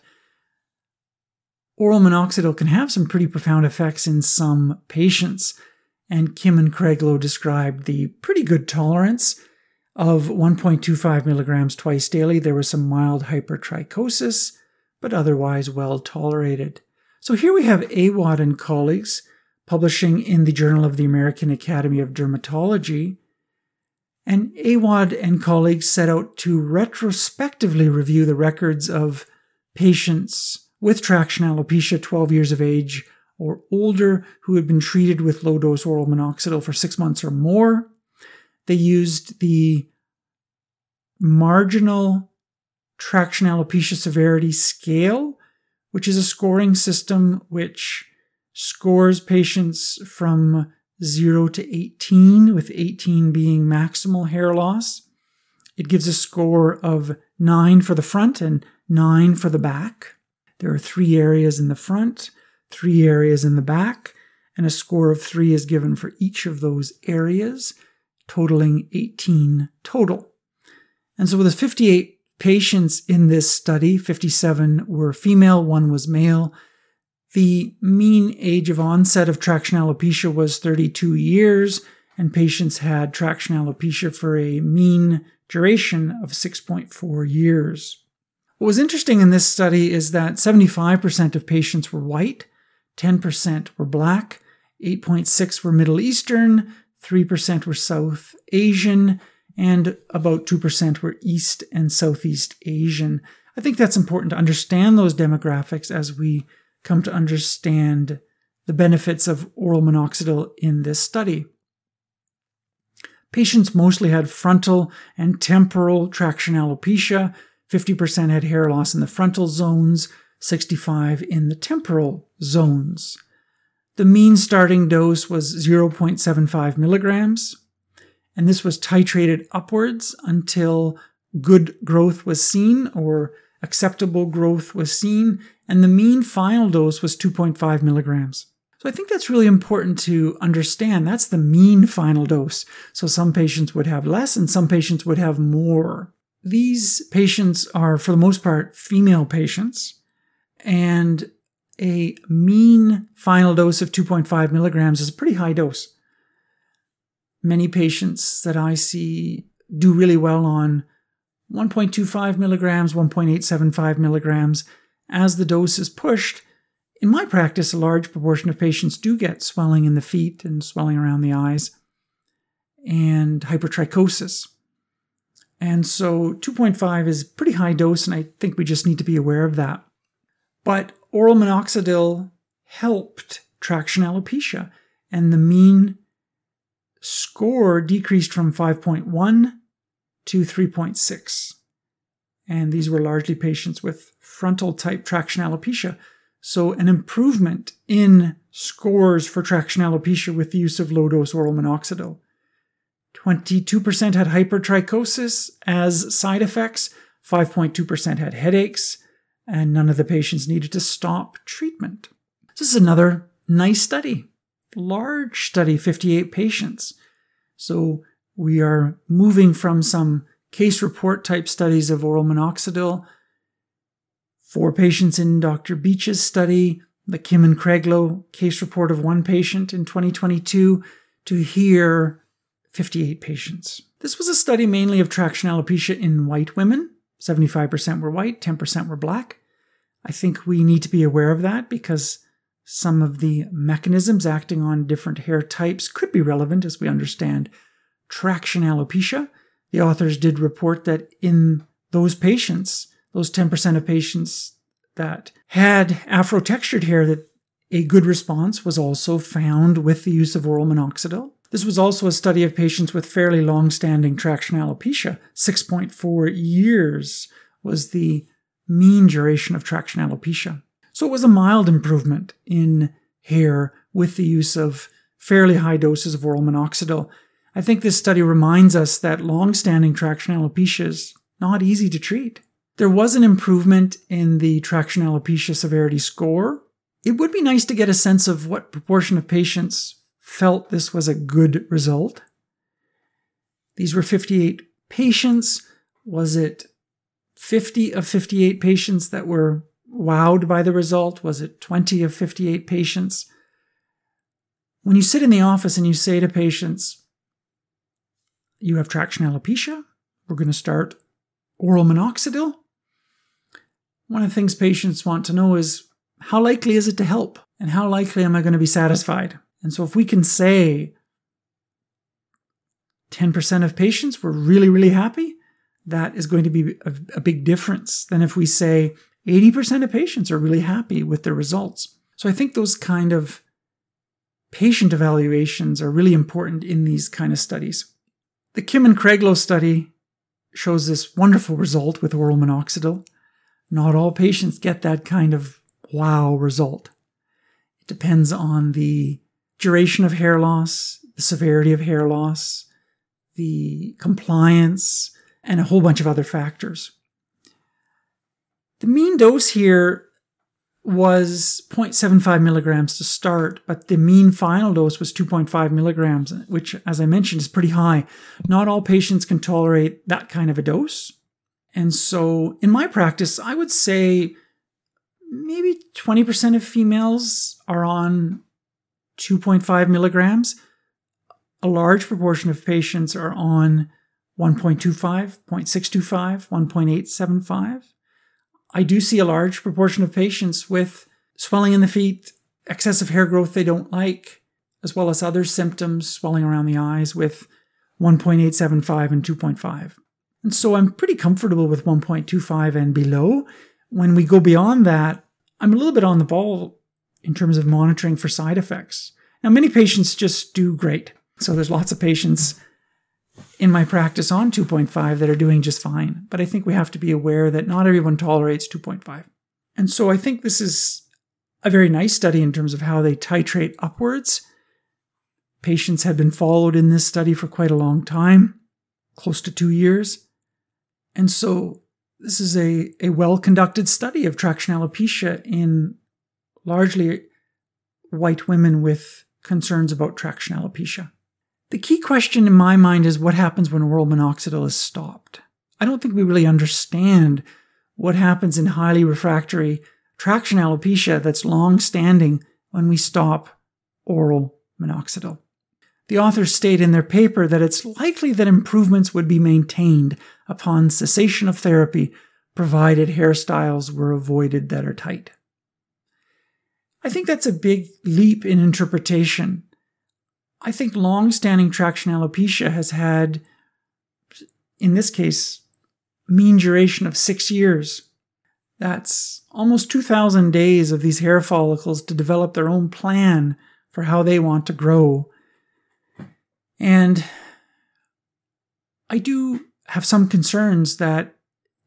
oral minoxidil can have some pretty profound effects in some patients. And Kim and Craiglow described the pretty good tolerance of 1.25 milligrams twice daily. There was some mild hypertrichosis but otherwise well tolerated. So here we have Awad and colleagues publishing in the Journal of the American Academy of Dermatology. And Awad and colleagues set out to retrospectively review the records of patients with traction alopecia 12 years of age or older who had been treated with low dose oral minoxidil for six months or more. They used the marginal traction alopecia severity scale, which is a scoring system which scores patients from 0 to 18, with 18 being maximal hair loss. It gives a score of 9 for the front and 9 for the back. There are three areas in the front, three areas in the back, and a score of 3 is given for each of those areas, totaling 18 total. And so with a 58 Patients in this study, 57 were female, one was male. The mean age of onset of traction alopecia was 32 years, and patients had traction alopecia for a mean duration of 6.4 years. What was interesting in this study is that 75% of patients were white, 10% were black, 8.6 were Middle Eastern, 3% were South Asian, and about 2% were East and Southeast Asian. I think that's important to understand those demographics as we come to understand the benefits of oral minoxidil in this study. Patients mostly had frontal and temporal traction alopecia. 50% had hair loss in the frontal zones, 65 in the temporal zones. The mean starting dose was 0.75 milligrams and this was titrated upwards until good growth was seen or acceptable growth was seen, and the mean final dose was 2.5 milligrams. So I think that's really important to understand. That's the mean final dose. So some patients would have less and some patients would have more. These patients are, for the most part, female patients. And a mean final dose of 2.5 milligrams is a pretty high dose. Many patients that I see do really well on 1.25 milligrams, 1.875 milligrams. As the dose is pushed, in my practice, a large proportion of patients do get swelling in the feet and swelling around the eyes and hypertrichosis. And so 2.5 is pretty high dose, and I think we just need to be aware of that. But oral minoxidil helped traction alopecia, and the mean score decreased from 5.1 to 3.6. And these were largely patients with frontal type traction alopecia. So, an improvement in scores for traction alopecia with the use of low dose oral minoxidil. 22% had hypertrichosis as side effects, 5.2% had headaches, and none of the patients needed to stop treatment. This is another nice study, large study, 58 patients. So we are moving from some case report type studies of oral minoxidil. Four patients in Dr. Beach's study, the Kim and Craiglow case report of one patient in 2022, to here 58 patients. This was a study mainly of traction alopecia in white women. 75% were white, 10% were black. I think we need to be aware of that because some of the mechanisms acting on different hair types could be relevant as we understand traction alopecia. The authors did report that in those patients, those 10% of patients that had afro textured hair, that a good response was also found with the use of oral minoxidil. This was also a study of patients with fairly long standing traction alopecia. 6.4 years was the mean duration of traction alopecia. So it was a mild improvement in hair with the use of fairly high doses of oral minoxidil. I think this study reminds us that long standing traction alopecia is not easy to treat. There was an improvement in the traction alopecia severity score. It would be nice to get a sense of what proportion of patients felt this was a good result. These were 58 patients. Was it 50 of 58 patients that were wowed by the result? Was it 20 of 58 patients? When you sit in the office and you say to patients, you have traction alopecia, we're going to start oral minoxidil. One of the things patients want to know is how likely is it to help? And how likely am I going to be satisfied? And so if we can say 10% of patients were really, really happy, that is going to be a, a big difference than if we say 80% of patients are really happy with their results. So I think those kind of patient evaluations are really important in these kind of studies. The Kim and Craiglow study shows this wonderful result with oral minoxidil. Not all patients get that kind of wow result. It depends on the duration of hair loss, the severity of hair loss, the compliance, and a whole bunch of other factors. The mean dose here was 0.75 milligrams to start, but the mean final dose was 2.5 milligrams, which, as I mentioned, is pretty high. Not all patients can tolerate that kind of a dose. And so, in my practice, I would say maybe 20% of females are on 2.5 milligrams. A large proportion of patients are on 1.25, 0.625, 1.875. I do see a large proportion of patients with swelling in the feet, excessive hair growth they don't like, as well as other symptoms, swelling around the eyes with 1.875 and 2.5. And so I'm pretty comfortable with 1.25 and below. When we go beyond that, I'm a little bit on the ball in terms of monitoring for side effects. Now, many patients just do great. So there's lots of patients in my practice on 2.5 that are doing just fine. But I think we have to be aware that not everyone tolerates 2.5. And so I think this is a very nice study in terms of how they titrate upwards. Patients have been followed in this study for quite a long time, close to two years. And so this is a, a well conducted study of traction alopecia in largely white women with concerns about traction alopecia. The key question in my mind is what happens when oral minoxidil is stopped? I don't think we really understand what happens in highly refractory traction alopecia that's long standing when we stop oral minoxidil. The authors state in their paper that it's likely that improvements would be maintained upon cessation of therapy, provided hairstyles were avoided that are tight. I think that's a big leap in interpretation. I think long standing traction alopecia has had, in this case, mean duration of six years. That's almost 2,000 days of these hair follicles to develop their own plan for how they want to grow. And I do have some concerns that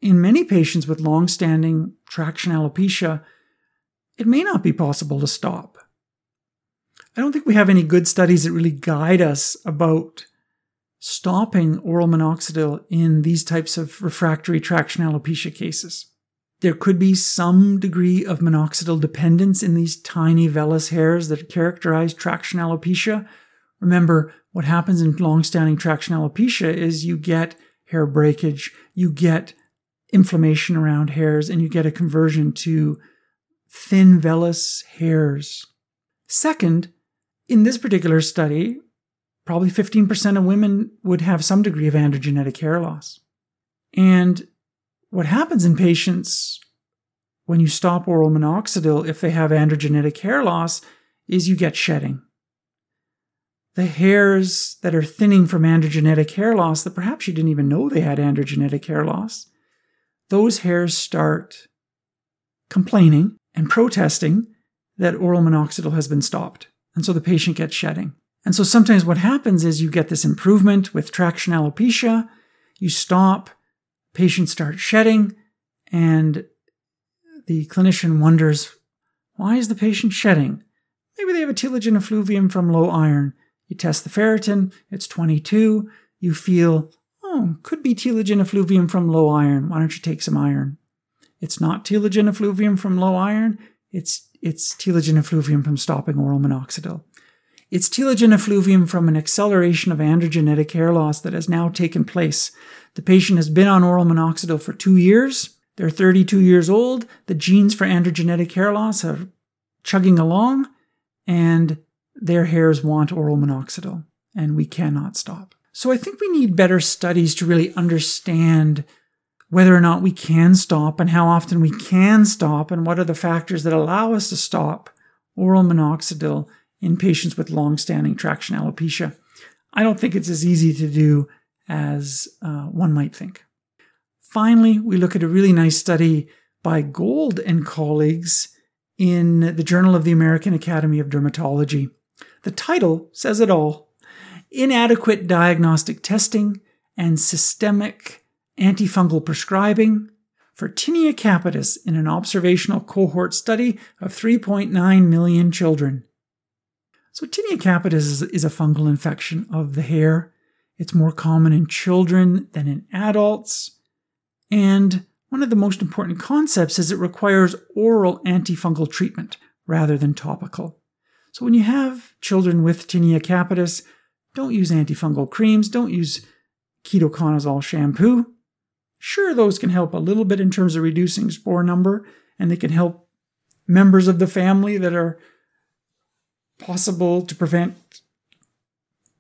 in many patients with long standing traction alopecia, it may not be possible to stop. I don't think we have any good studies that really guide us about stopping oral minoxidil in these types of refractory traction alopecia cases. There could be some degree of minoxidil dependence in these tiny vellus hairs that characterize traction alopecia. Remember, what happens in long-standing traction alopecia is you get hair breakage, you get inflammation around hairs, and you get a conversion to thin vellus hairs. Second, in this particular study, probably 15% of women would have some degree of androgenetic hair loss. And what happens in patients when you stop oral minoxidil, if they have androgenetic hair loss, is you get shedding. The hairs that are thinning from androgenetic hair loss, that perhaps you didn't even know they had androgenetic hair loss, those hairs start complaining and protesting that oral minoxidil has been stopped. And so the patient gets shedding. And so sometimes what happens is you get this improvement with traction alopecia, you stop, patients start shedding, and the clinician wonders, why is the patient shedding? Maybe they have a telogen effluvium from low iron. You test the ferritin, it's 22. You feel, oh, could be telogen effluvium from low iron. Why don't you take some iron? It's not telogen effluvium from low iron. It's, it's telogen effluvium from stopping oral minoxidil. It's telogen effluvium from an acceleration of androgenetic hair loss that has now taken place. The patient has been on oral minoxidil for two years. They're 32 years old. The genes for androgenetic hair loss are chugging along, and their hairs want oral minoxidil, and we cannot stop. So I think we need better studies to really understand whether or not we can stop and how often we can stop and what are the factors that allow us to stop oral minoxidil in patients with long-standing traction alopecia. I don't think it's as easy to do as uh, one might think. Finally, we look at a really nice study by Gold and colleagues in the Journal of the American Academy of Dermatology. The title says it all Inadequate Diagnostic Testing and Systemic Antifungal Prescribing for Tinea capitis in an observational cohort study of 3.9 million children. So, tinea capitis is, a fungal infection of the hair. It's more common in children than in adults. And one of the most important concepts is it requires oral antifungal treatment rather than topical. So when you have children with tinea capitis, don't use antifungal creams, don't use ketoconazole shampoo. Sure, those can help a little bit in terms of reducing spore number, and they can help members of the family that are possible to prevent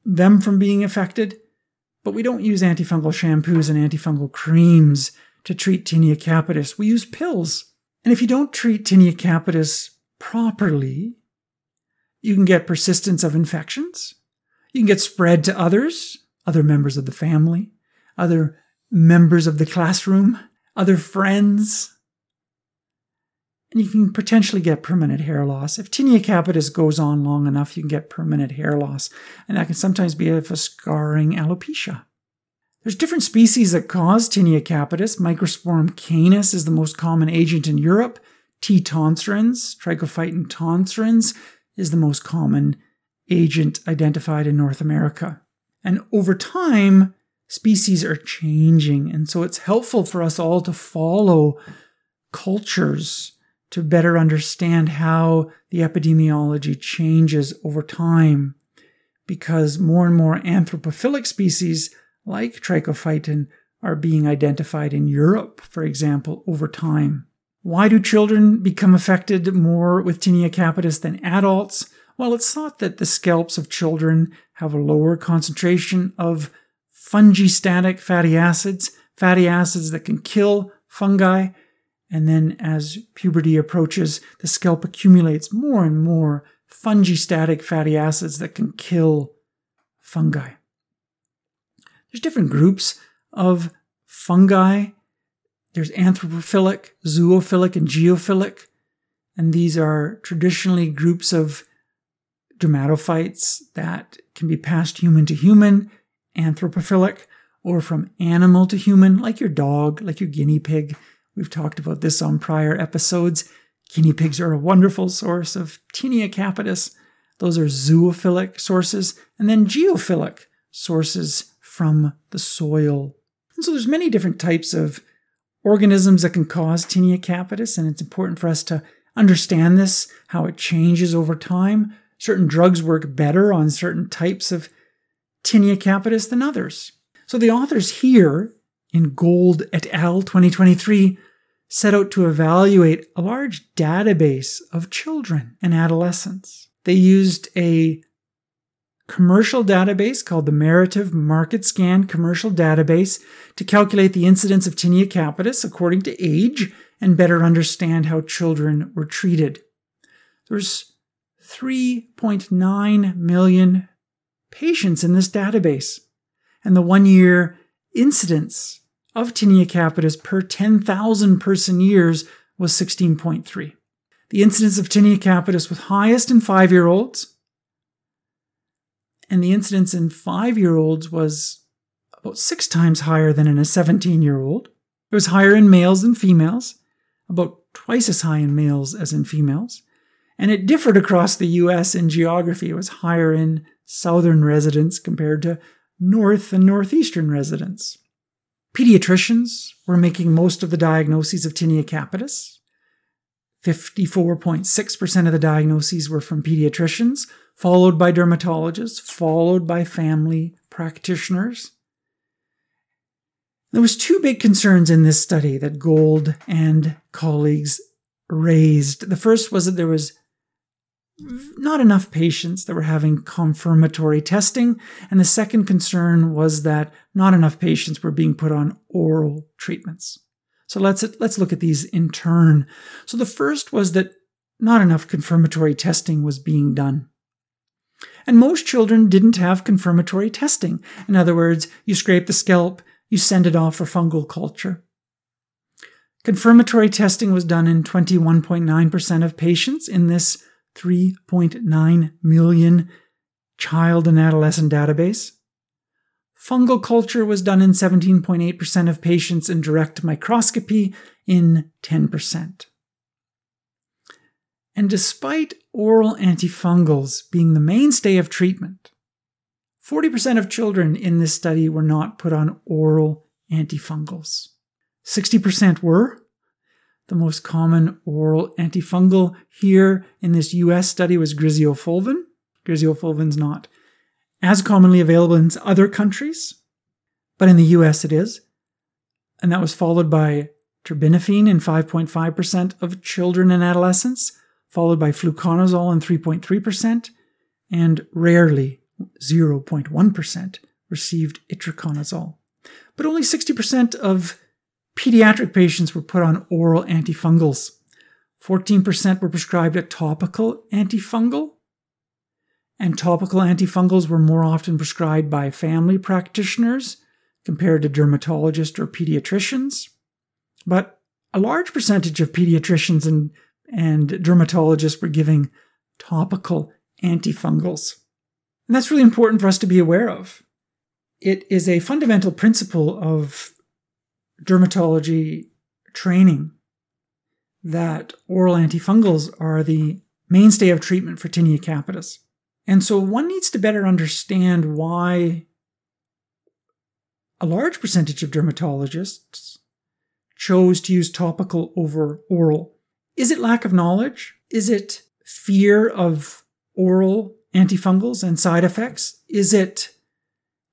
them from being affected. But we don't use antifungal shampoos and antifungal creams to treat tinea capitis. We use pills. And if you don't treat tinea capitis properly, you can get persistence of infections. You can get spread to others, other members of the family, other members of the classroom, other friends. And you can potentially get permanent hair loss. If tinea capitis goes on long enough, you can get permanent hair loss. And that can sometimes be of a scarring alopecia. There's different species that cause tinea capitis. Microsporum canis is the most common agent in Europe. T. tonsurans, Trichophyton tonsurans, is the most common agent identified in North America. And over time, species are changing. And so it's helpful for us all to follow cultures to better understand how the epidemiology changes over time. Because more and more anthropophilic species like trichophyton are being identified in Europe, for example, over time. Why do children become affected more with tinea capitis than adults? Well, it's thought that the scalps of children have a lower concentration of fungistatic fatty acids, fatty acids that can kill fungi. And then as puberty approaches, the scalp accumulates more and more fungistatic fatty acids that can kill fungi. There's different groups of fungi. There's anthropophilic, zoophilic, and geophilic. And these are traditionally groups of dermatophytes that can be passed human to human, anthropophilic, or from animal to human, like your dog, like your guinea pig. We've talked about this on prior episodes. Guinea pigs are a wonderful source of Tinea capitis. Those are zoophilic sources, and then geophilic sources from the soil. And so there's many different types of organisms that can cause Tinea capitis, and it's important for us to understand this, how it changes over time. Certain drugs work better on certain types of Tinea capitis than others. So the authors here in Gold et al. 2023 set out to evaluate a large database of children and adolescents. They used a commercial database called the Merative Market Scan Commercial Database to calculate the incidence of tinea capitis according to age and better understand how children were treated. There's 3.9 million patients in this database, and the one year incidence of tinea capitis per 10,000 person years was 16.3. The incidence of tinea capitis was highest in five year olds, and the incidence in five year olds was about six times higher than in a 17 year old. It was higher in males than females, about twice as high in males as in females. And it differed across the US in geography. It was higher in southern residents compared to north and northeastern residents. Pediatricians were making most of the diagnoses of tinea capitis. 54.6% of the diagnoses were from pediatricians, followed by dermatologists, followed by family practitioners. There was two big concerns in this study that Gold and colleagues raised. The first was that there was not enough patients that were having confirmatory testing, and the second concern was that not enough patients were being put on oral treatments. So let's let's look at these in turn. So the first was that not enough confirmatory testing was being done. And most children didn't have confirmatory testing. In other words, you scrape the scalp, you send it off for fungal culture. Confirmatory testing was done in 21.9% of patients in this 3.9 million child and adolescent database. Fungal culture was done in 17.8% of patients and direct microscopy in 10%. And despite oral antifungals being the mainstay of treatment, 40% of children in this study were not put on oral antifungals. 60% were. The most common oral antifungal here in this US study was griseofulvin. Griseofulvin's not as commonly available in other countries, but in the US it is. And that was followed by terbinafine in 5.5% of children and adolescents, followed by fluconazole in 3.3%, and rarely 0.1% received itraconazole. But only 60% of pediatric patients were put on oral antifungals. 14% were prescribed a topical antifungal, and topical antifungals were more often prescribed by family practitioners compared to dermatologists or pediatricians. But a large percentage of pediatricians and, and dermatologists were giving topical antifungals. And that's really important for us to be aware of. It is a fundamental principle of dermatology training that oral antifungals are the mainstay of treatment for tinea capitis. And so one needs to better understand why a large percentage of dermatologists chose to use topical over oral. Is it lack of knowledge? Is it fear of oral antifungals and side effects? Is it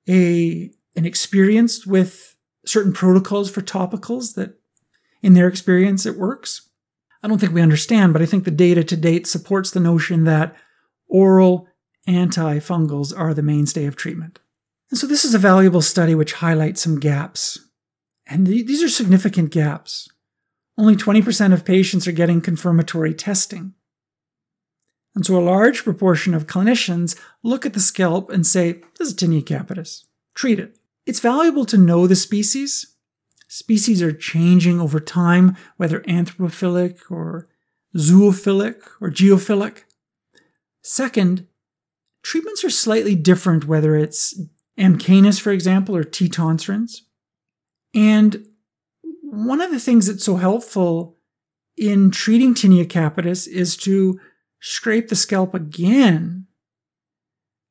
a an experience with certain protocols for topicals that in their experience it works? I don't think we understand, but I think the data to date supports the notion that oral antifungals are the mainstay of treatment. And so this is a valuable study which highlights some gaps. And these are significant gaps. Only 20% of patients are getting confirmatory testing. And so a large proportion of clinicians look at the scalp and say, this is tinea capitis. Treat it. It's valuable to know the species. Species are changing over time, whether anthropophilic or zoophilic or geophilic. Second, treatments are slightly different, whether it's M. canis, for example, or T. And one of the things that's so helpful in treating tinea capitis is to scrape the scalp again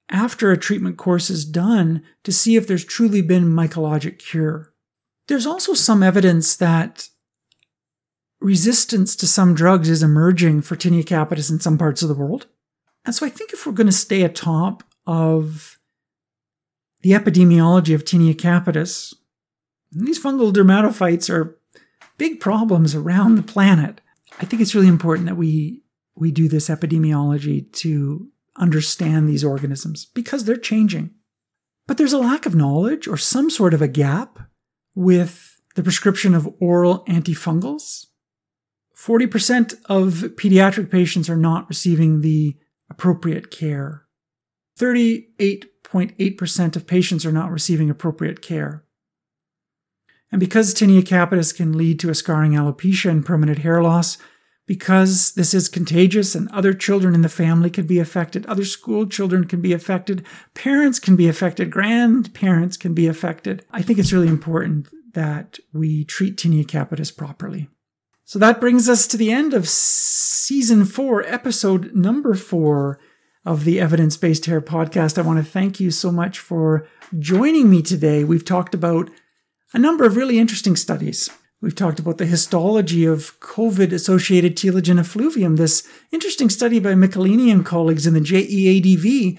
after a treatment course is done to see if there's truly been mycologic cure. There's also some evidence that resistance to some drugs is emerging for tinea capitis in some parts of the world. And so I think if we're going to stay atop of the epidemiology of tinea capitis, these fungal dermatophytes are big problems around the planet. I think it's really important that we we do this epidemiology to understand these organisms because they're changing. But there's a lack of knowledge or some sort of a gap with the prescription of oral antifungals. 40% of pediatric patients are not receiving the appropriate care. 38.8% of patients are not receiving appropriate care. And because tinea capitis can lead to a scarring alopecia and permanent hair loss, because this is contagious and other children in the family can be affected, other school children can be affected, parents can be affected, grandparents can be affected, I think it's really important that we treat tinea capitis properly. So that brings us to the end of season four, episode number four of the Evidence Based Hair podcast. I want to thank you so much for joining me today. We've talked about a number of really interesting studies. We've talked about the histology of COVID associated telogen effluvium, this interesting study by Michelini and colleagues in the JEADV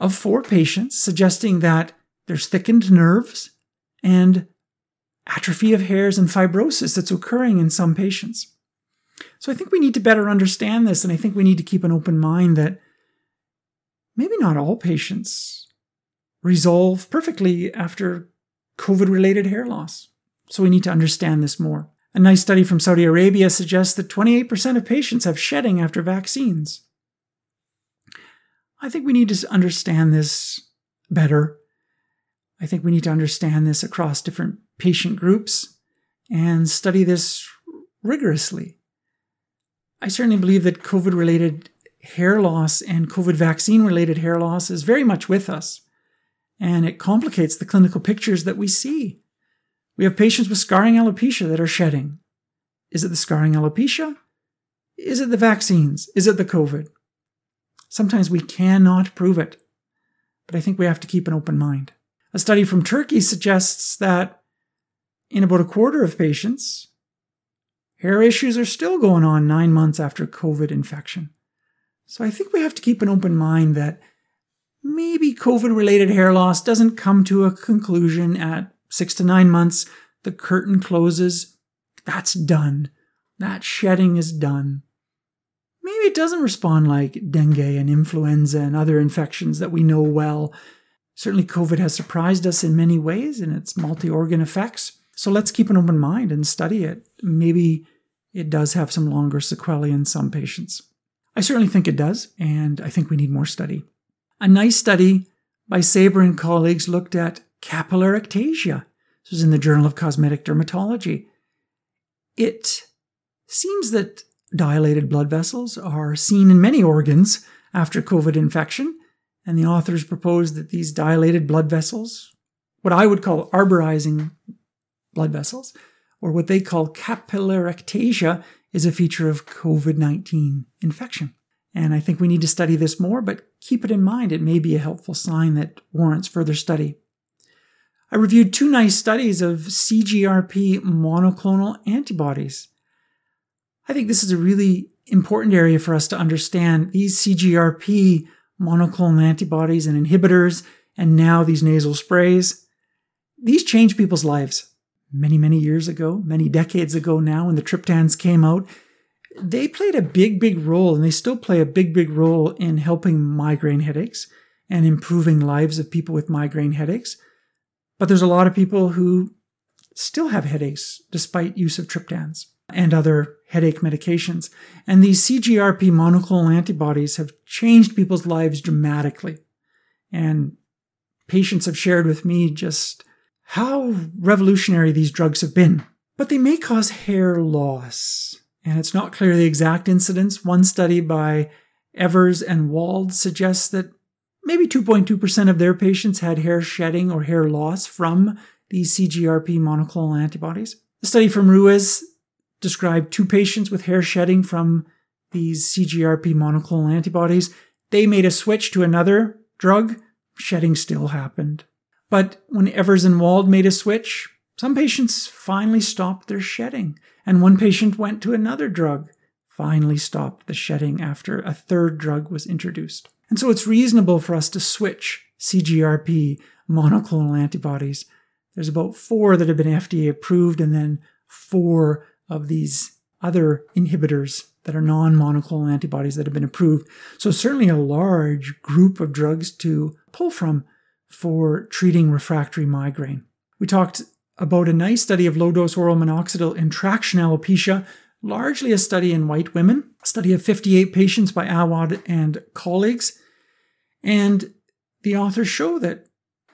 of four patients suggesting that there's thickened nerves and atrophy of hairs and fibrosis that's occurring in some patients. So I think we need to better understand this, and I think we need to keep an open mind that maybe not all patients resolve perfectly after COVID related hair loss. So we need to understand this more. A nice study from Saudi Arabia suggests that 28% of patients have shedding after vaccines. I think we need to understand this better. I think we need to understand this across different patient groups and study this rigorously. I certainly believe that COVID related hair loss and COVID vaccine related hair loss is very much with us and it complicates the clinical pictures that we see. We have patients with scarring alopecia that are shedding. Is it the scarring alopecia? Is it the vaccines? Is it the COVID? Sometimes we cannot prove it, but I think we have to keep an open mind. A study from Turkey suggests that in about a quarter of patients, hair issues are still going on nine months after COVID infection. So I think we have to keep an open mind that maybe COVID related hair loss doesn't come to a conclusion at six to nine months. The curtain closes. That's done. That shedding is done. Maybe it doesn't respond like dengue and influenza and other infections that we know well. Certainly, COVID has surprised us in many ways in its multi organ effects. So let's keep an open mind and study it. Maybe it does have some longer sequelae in some patients. I certainly think it does, and I think we need more study. A nice study by Saber and colleagues looked at capillary ectasia. This was in the Journal of Cosmetic Dermatology. It seems that dilated blood vessels are seen in many organs after COVID infection, and the authors proposed that these dilated blood vessels, what I would call arborizing blood vessels, or what they call capillary ectasia, is a feature of COVID 19 infection. And I think we need to study this more, but keep it in mind. It may be a helpful sign that warrants further study. I reviewed two nice studies of CGRP monoclonal antibodies. I think this is a really important area for us to understand. These CGRP monoclonal antibodies and inhibitors, and now these nasal sprays, these change people's lives. Many, many years ago, many decades ago now, when the triptans came out, they played a big, big role, and they still play a big, big role in helping migraine headaches and improving lives of people with migraine headaches. But there's a lot of people who still have headaches despite use of triptans and other headache medications. And these CGRP monoclonal antibodies have changed people's lives dramatically. And patients have shared with me just how revolutionary these drugs have been. But they may cause hair loss. And it's not clear the exact incidence. One study by Evers and Wald suggests that maybe 2.2% of their patients had hair shedding or hair loss from these CGRP monoclonal antibodies. The study from Ruiz described two patients with hair shedding from these CGRP monoclonal antibodies. They made a switch to another drug. Shedding still happened. But when Evers and Wald made a switch, some patients finally stopped their shedding, and one patient went to another drug, finally stopped the shedding after a third drug was introduced. And so it's reasonable for us to switch CGRP monoclonal antibodies. There's about four that have been FDA approved, and then four of these other inhibitors that are non monoclonal antibodies that have been approved. So, certainly a large group of drugs to pull from for treating refractory migraine. We talked about a nice study of low dose oral minoxidil in traction alopecia, largely a study in white women, a study of 58 patients by Awad and colleagues. And the authors show that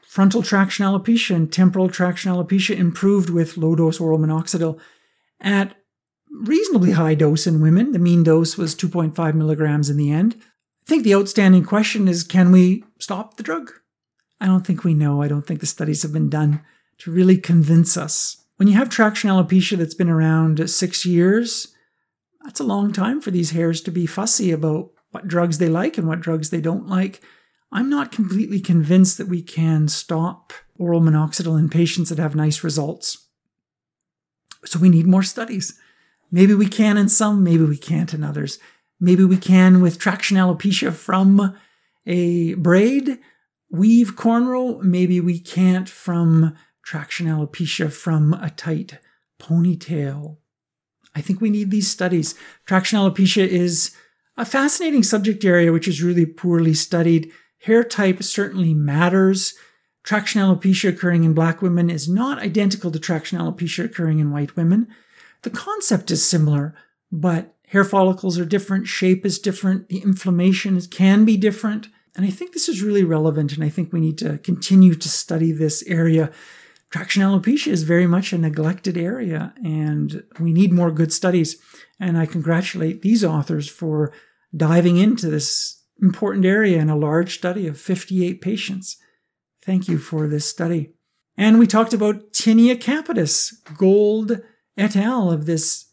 frontal traction alopecia and temporal traction alopecia improved with low dose oral minoxidil at reasonably high dose in women. The mean dose was 2.5 milligrams in the end. I think the outstanding question is can we stop the drug? I don't think we know. I don't think the studies have been done to really convince us. When you have traction alopecia that's been around six years, that's a long time for these hairs to be fussy about what drugs they like and what drugs they don't like. I'm not completely convinced that we can stop oral minoxidil in patients that have nice results. So we need more studies. Maybe we can in some, maybe we can't in others. Maybe we can with traction alopecia from a braid, weave cornrow. Maybe we can't from traction alopecia from a tight ponytail. I think we need these studies. Traction alopecia is a fascinating subject area which is really poorly studied. Hair type certainly matters. Traction alopecia occurring in black women is not identical to traction alopecia occurring in white women. The concept is similar, but hair follicles are different, shape is different, the inflammation can be different. And I think this is really relevant, and I think we need to continue to study this area. Traction alopecia is very much a neglected area, and we need more good studies. And I congratulate these authors for diving into this important area in a large study of 58 patients. Thank you for this study. And we talked about tinea capitis, Gold et al. of this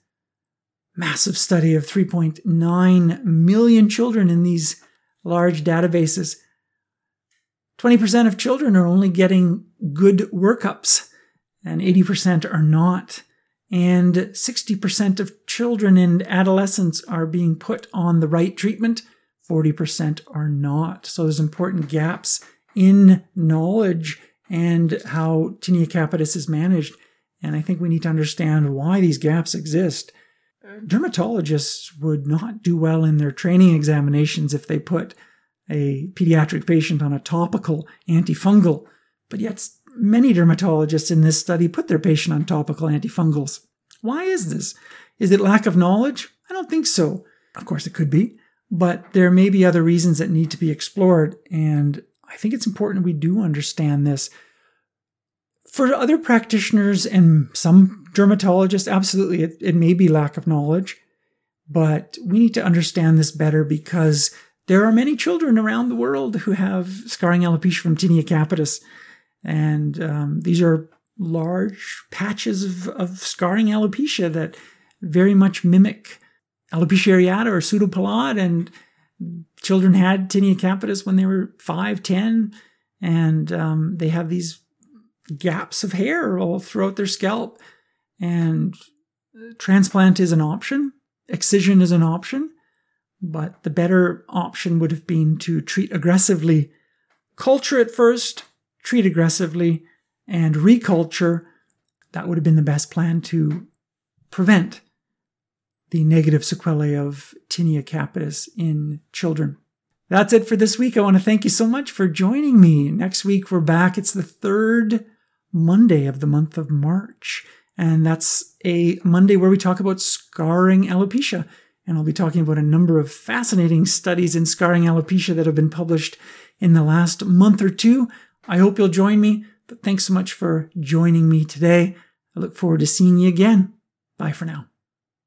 massive study of 3.9 million children in these large databases. 20% of children are only getting good workups, and 80% are not. And 60% of children and adolescents are being put on the right treatment, 40% are not. So there's important gaps in knowledge and how tinea capitis is managed. And I think we need to understand why these gaps exist. Dermatologists would not do well in their training examinations if they put a pediatric patient on a topical antifungal, but yet many dermatologists in this study put their patient on topical antifungals. Why is this? Is it lack of knowledge? I don't think so. Of course, it could be, but there may be other reasons that need to be explored, and I think it's important we do understand this. For other practitioners and some dermatologists, absolutely, it, it may be lack of knowledge, but we need to understand this better because there are many children around the world who have scarring alopecia from tinea capitis, and um, these are large patches of, of scarring alopecia that very much mimic alopecia areata or pseudopelade, and children had tinea capitis when they were 5, 10, and um, they have these gaps of hair all throughout their scalp. And transplant is an option, excision is an option, but the better option would have been to treat aggressively, culture at first, treat aggressively, and reculture. That would have been the best plan to prevent the negative sequelae of tinea capitis in children. That's it for this week. I want to thank you so much for joining me. Next week, we're back. It's the third Monday of the month of March. And that's a Monday where we talk about scarring alopecia. And I'll be talking about a number of fascinating studies in scarring alopecia that have been published in the last month or two. I hope you'll join me. But thanks so much for joining me today. I look forward to seeing you again. Bye for now.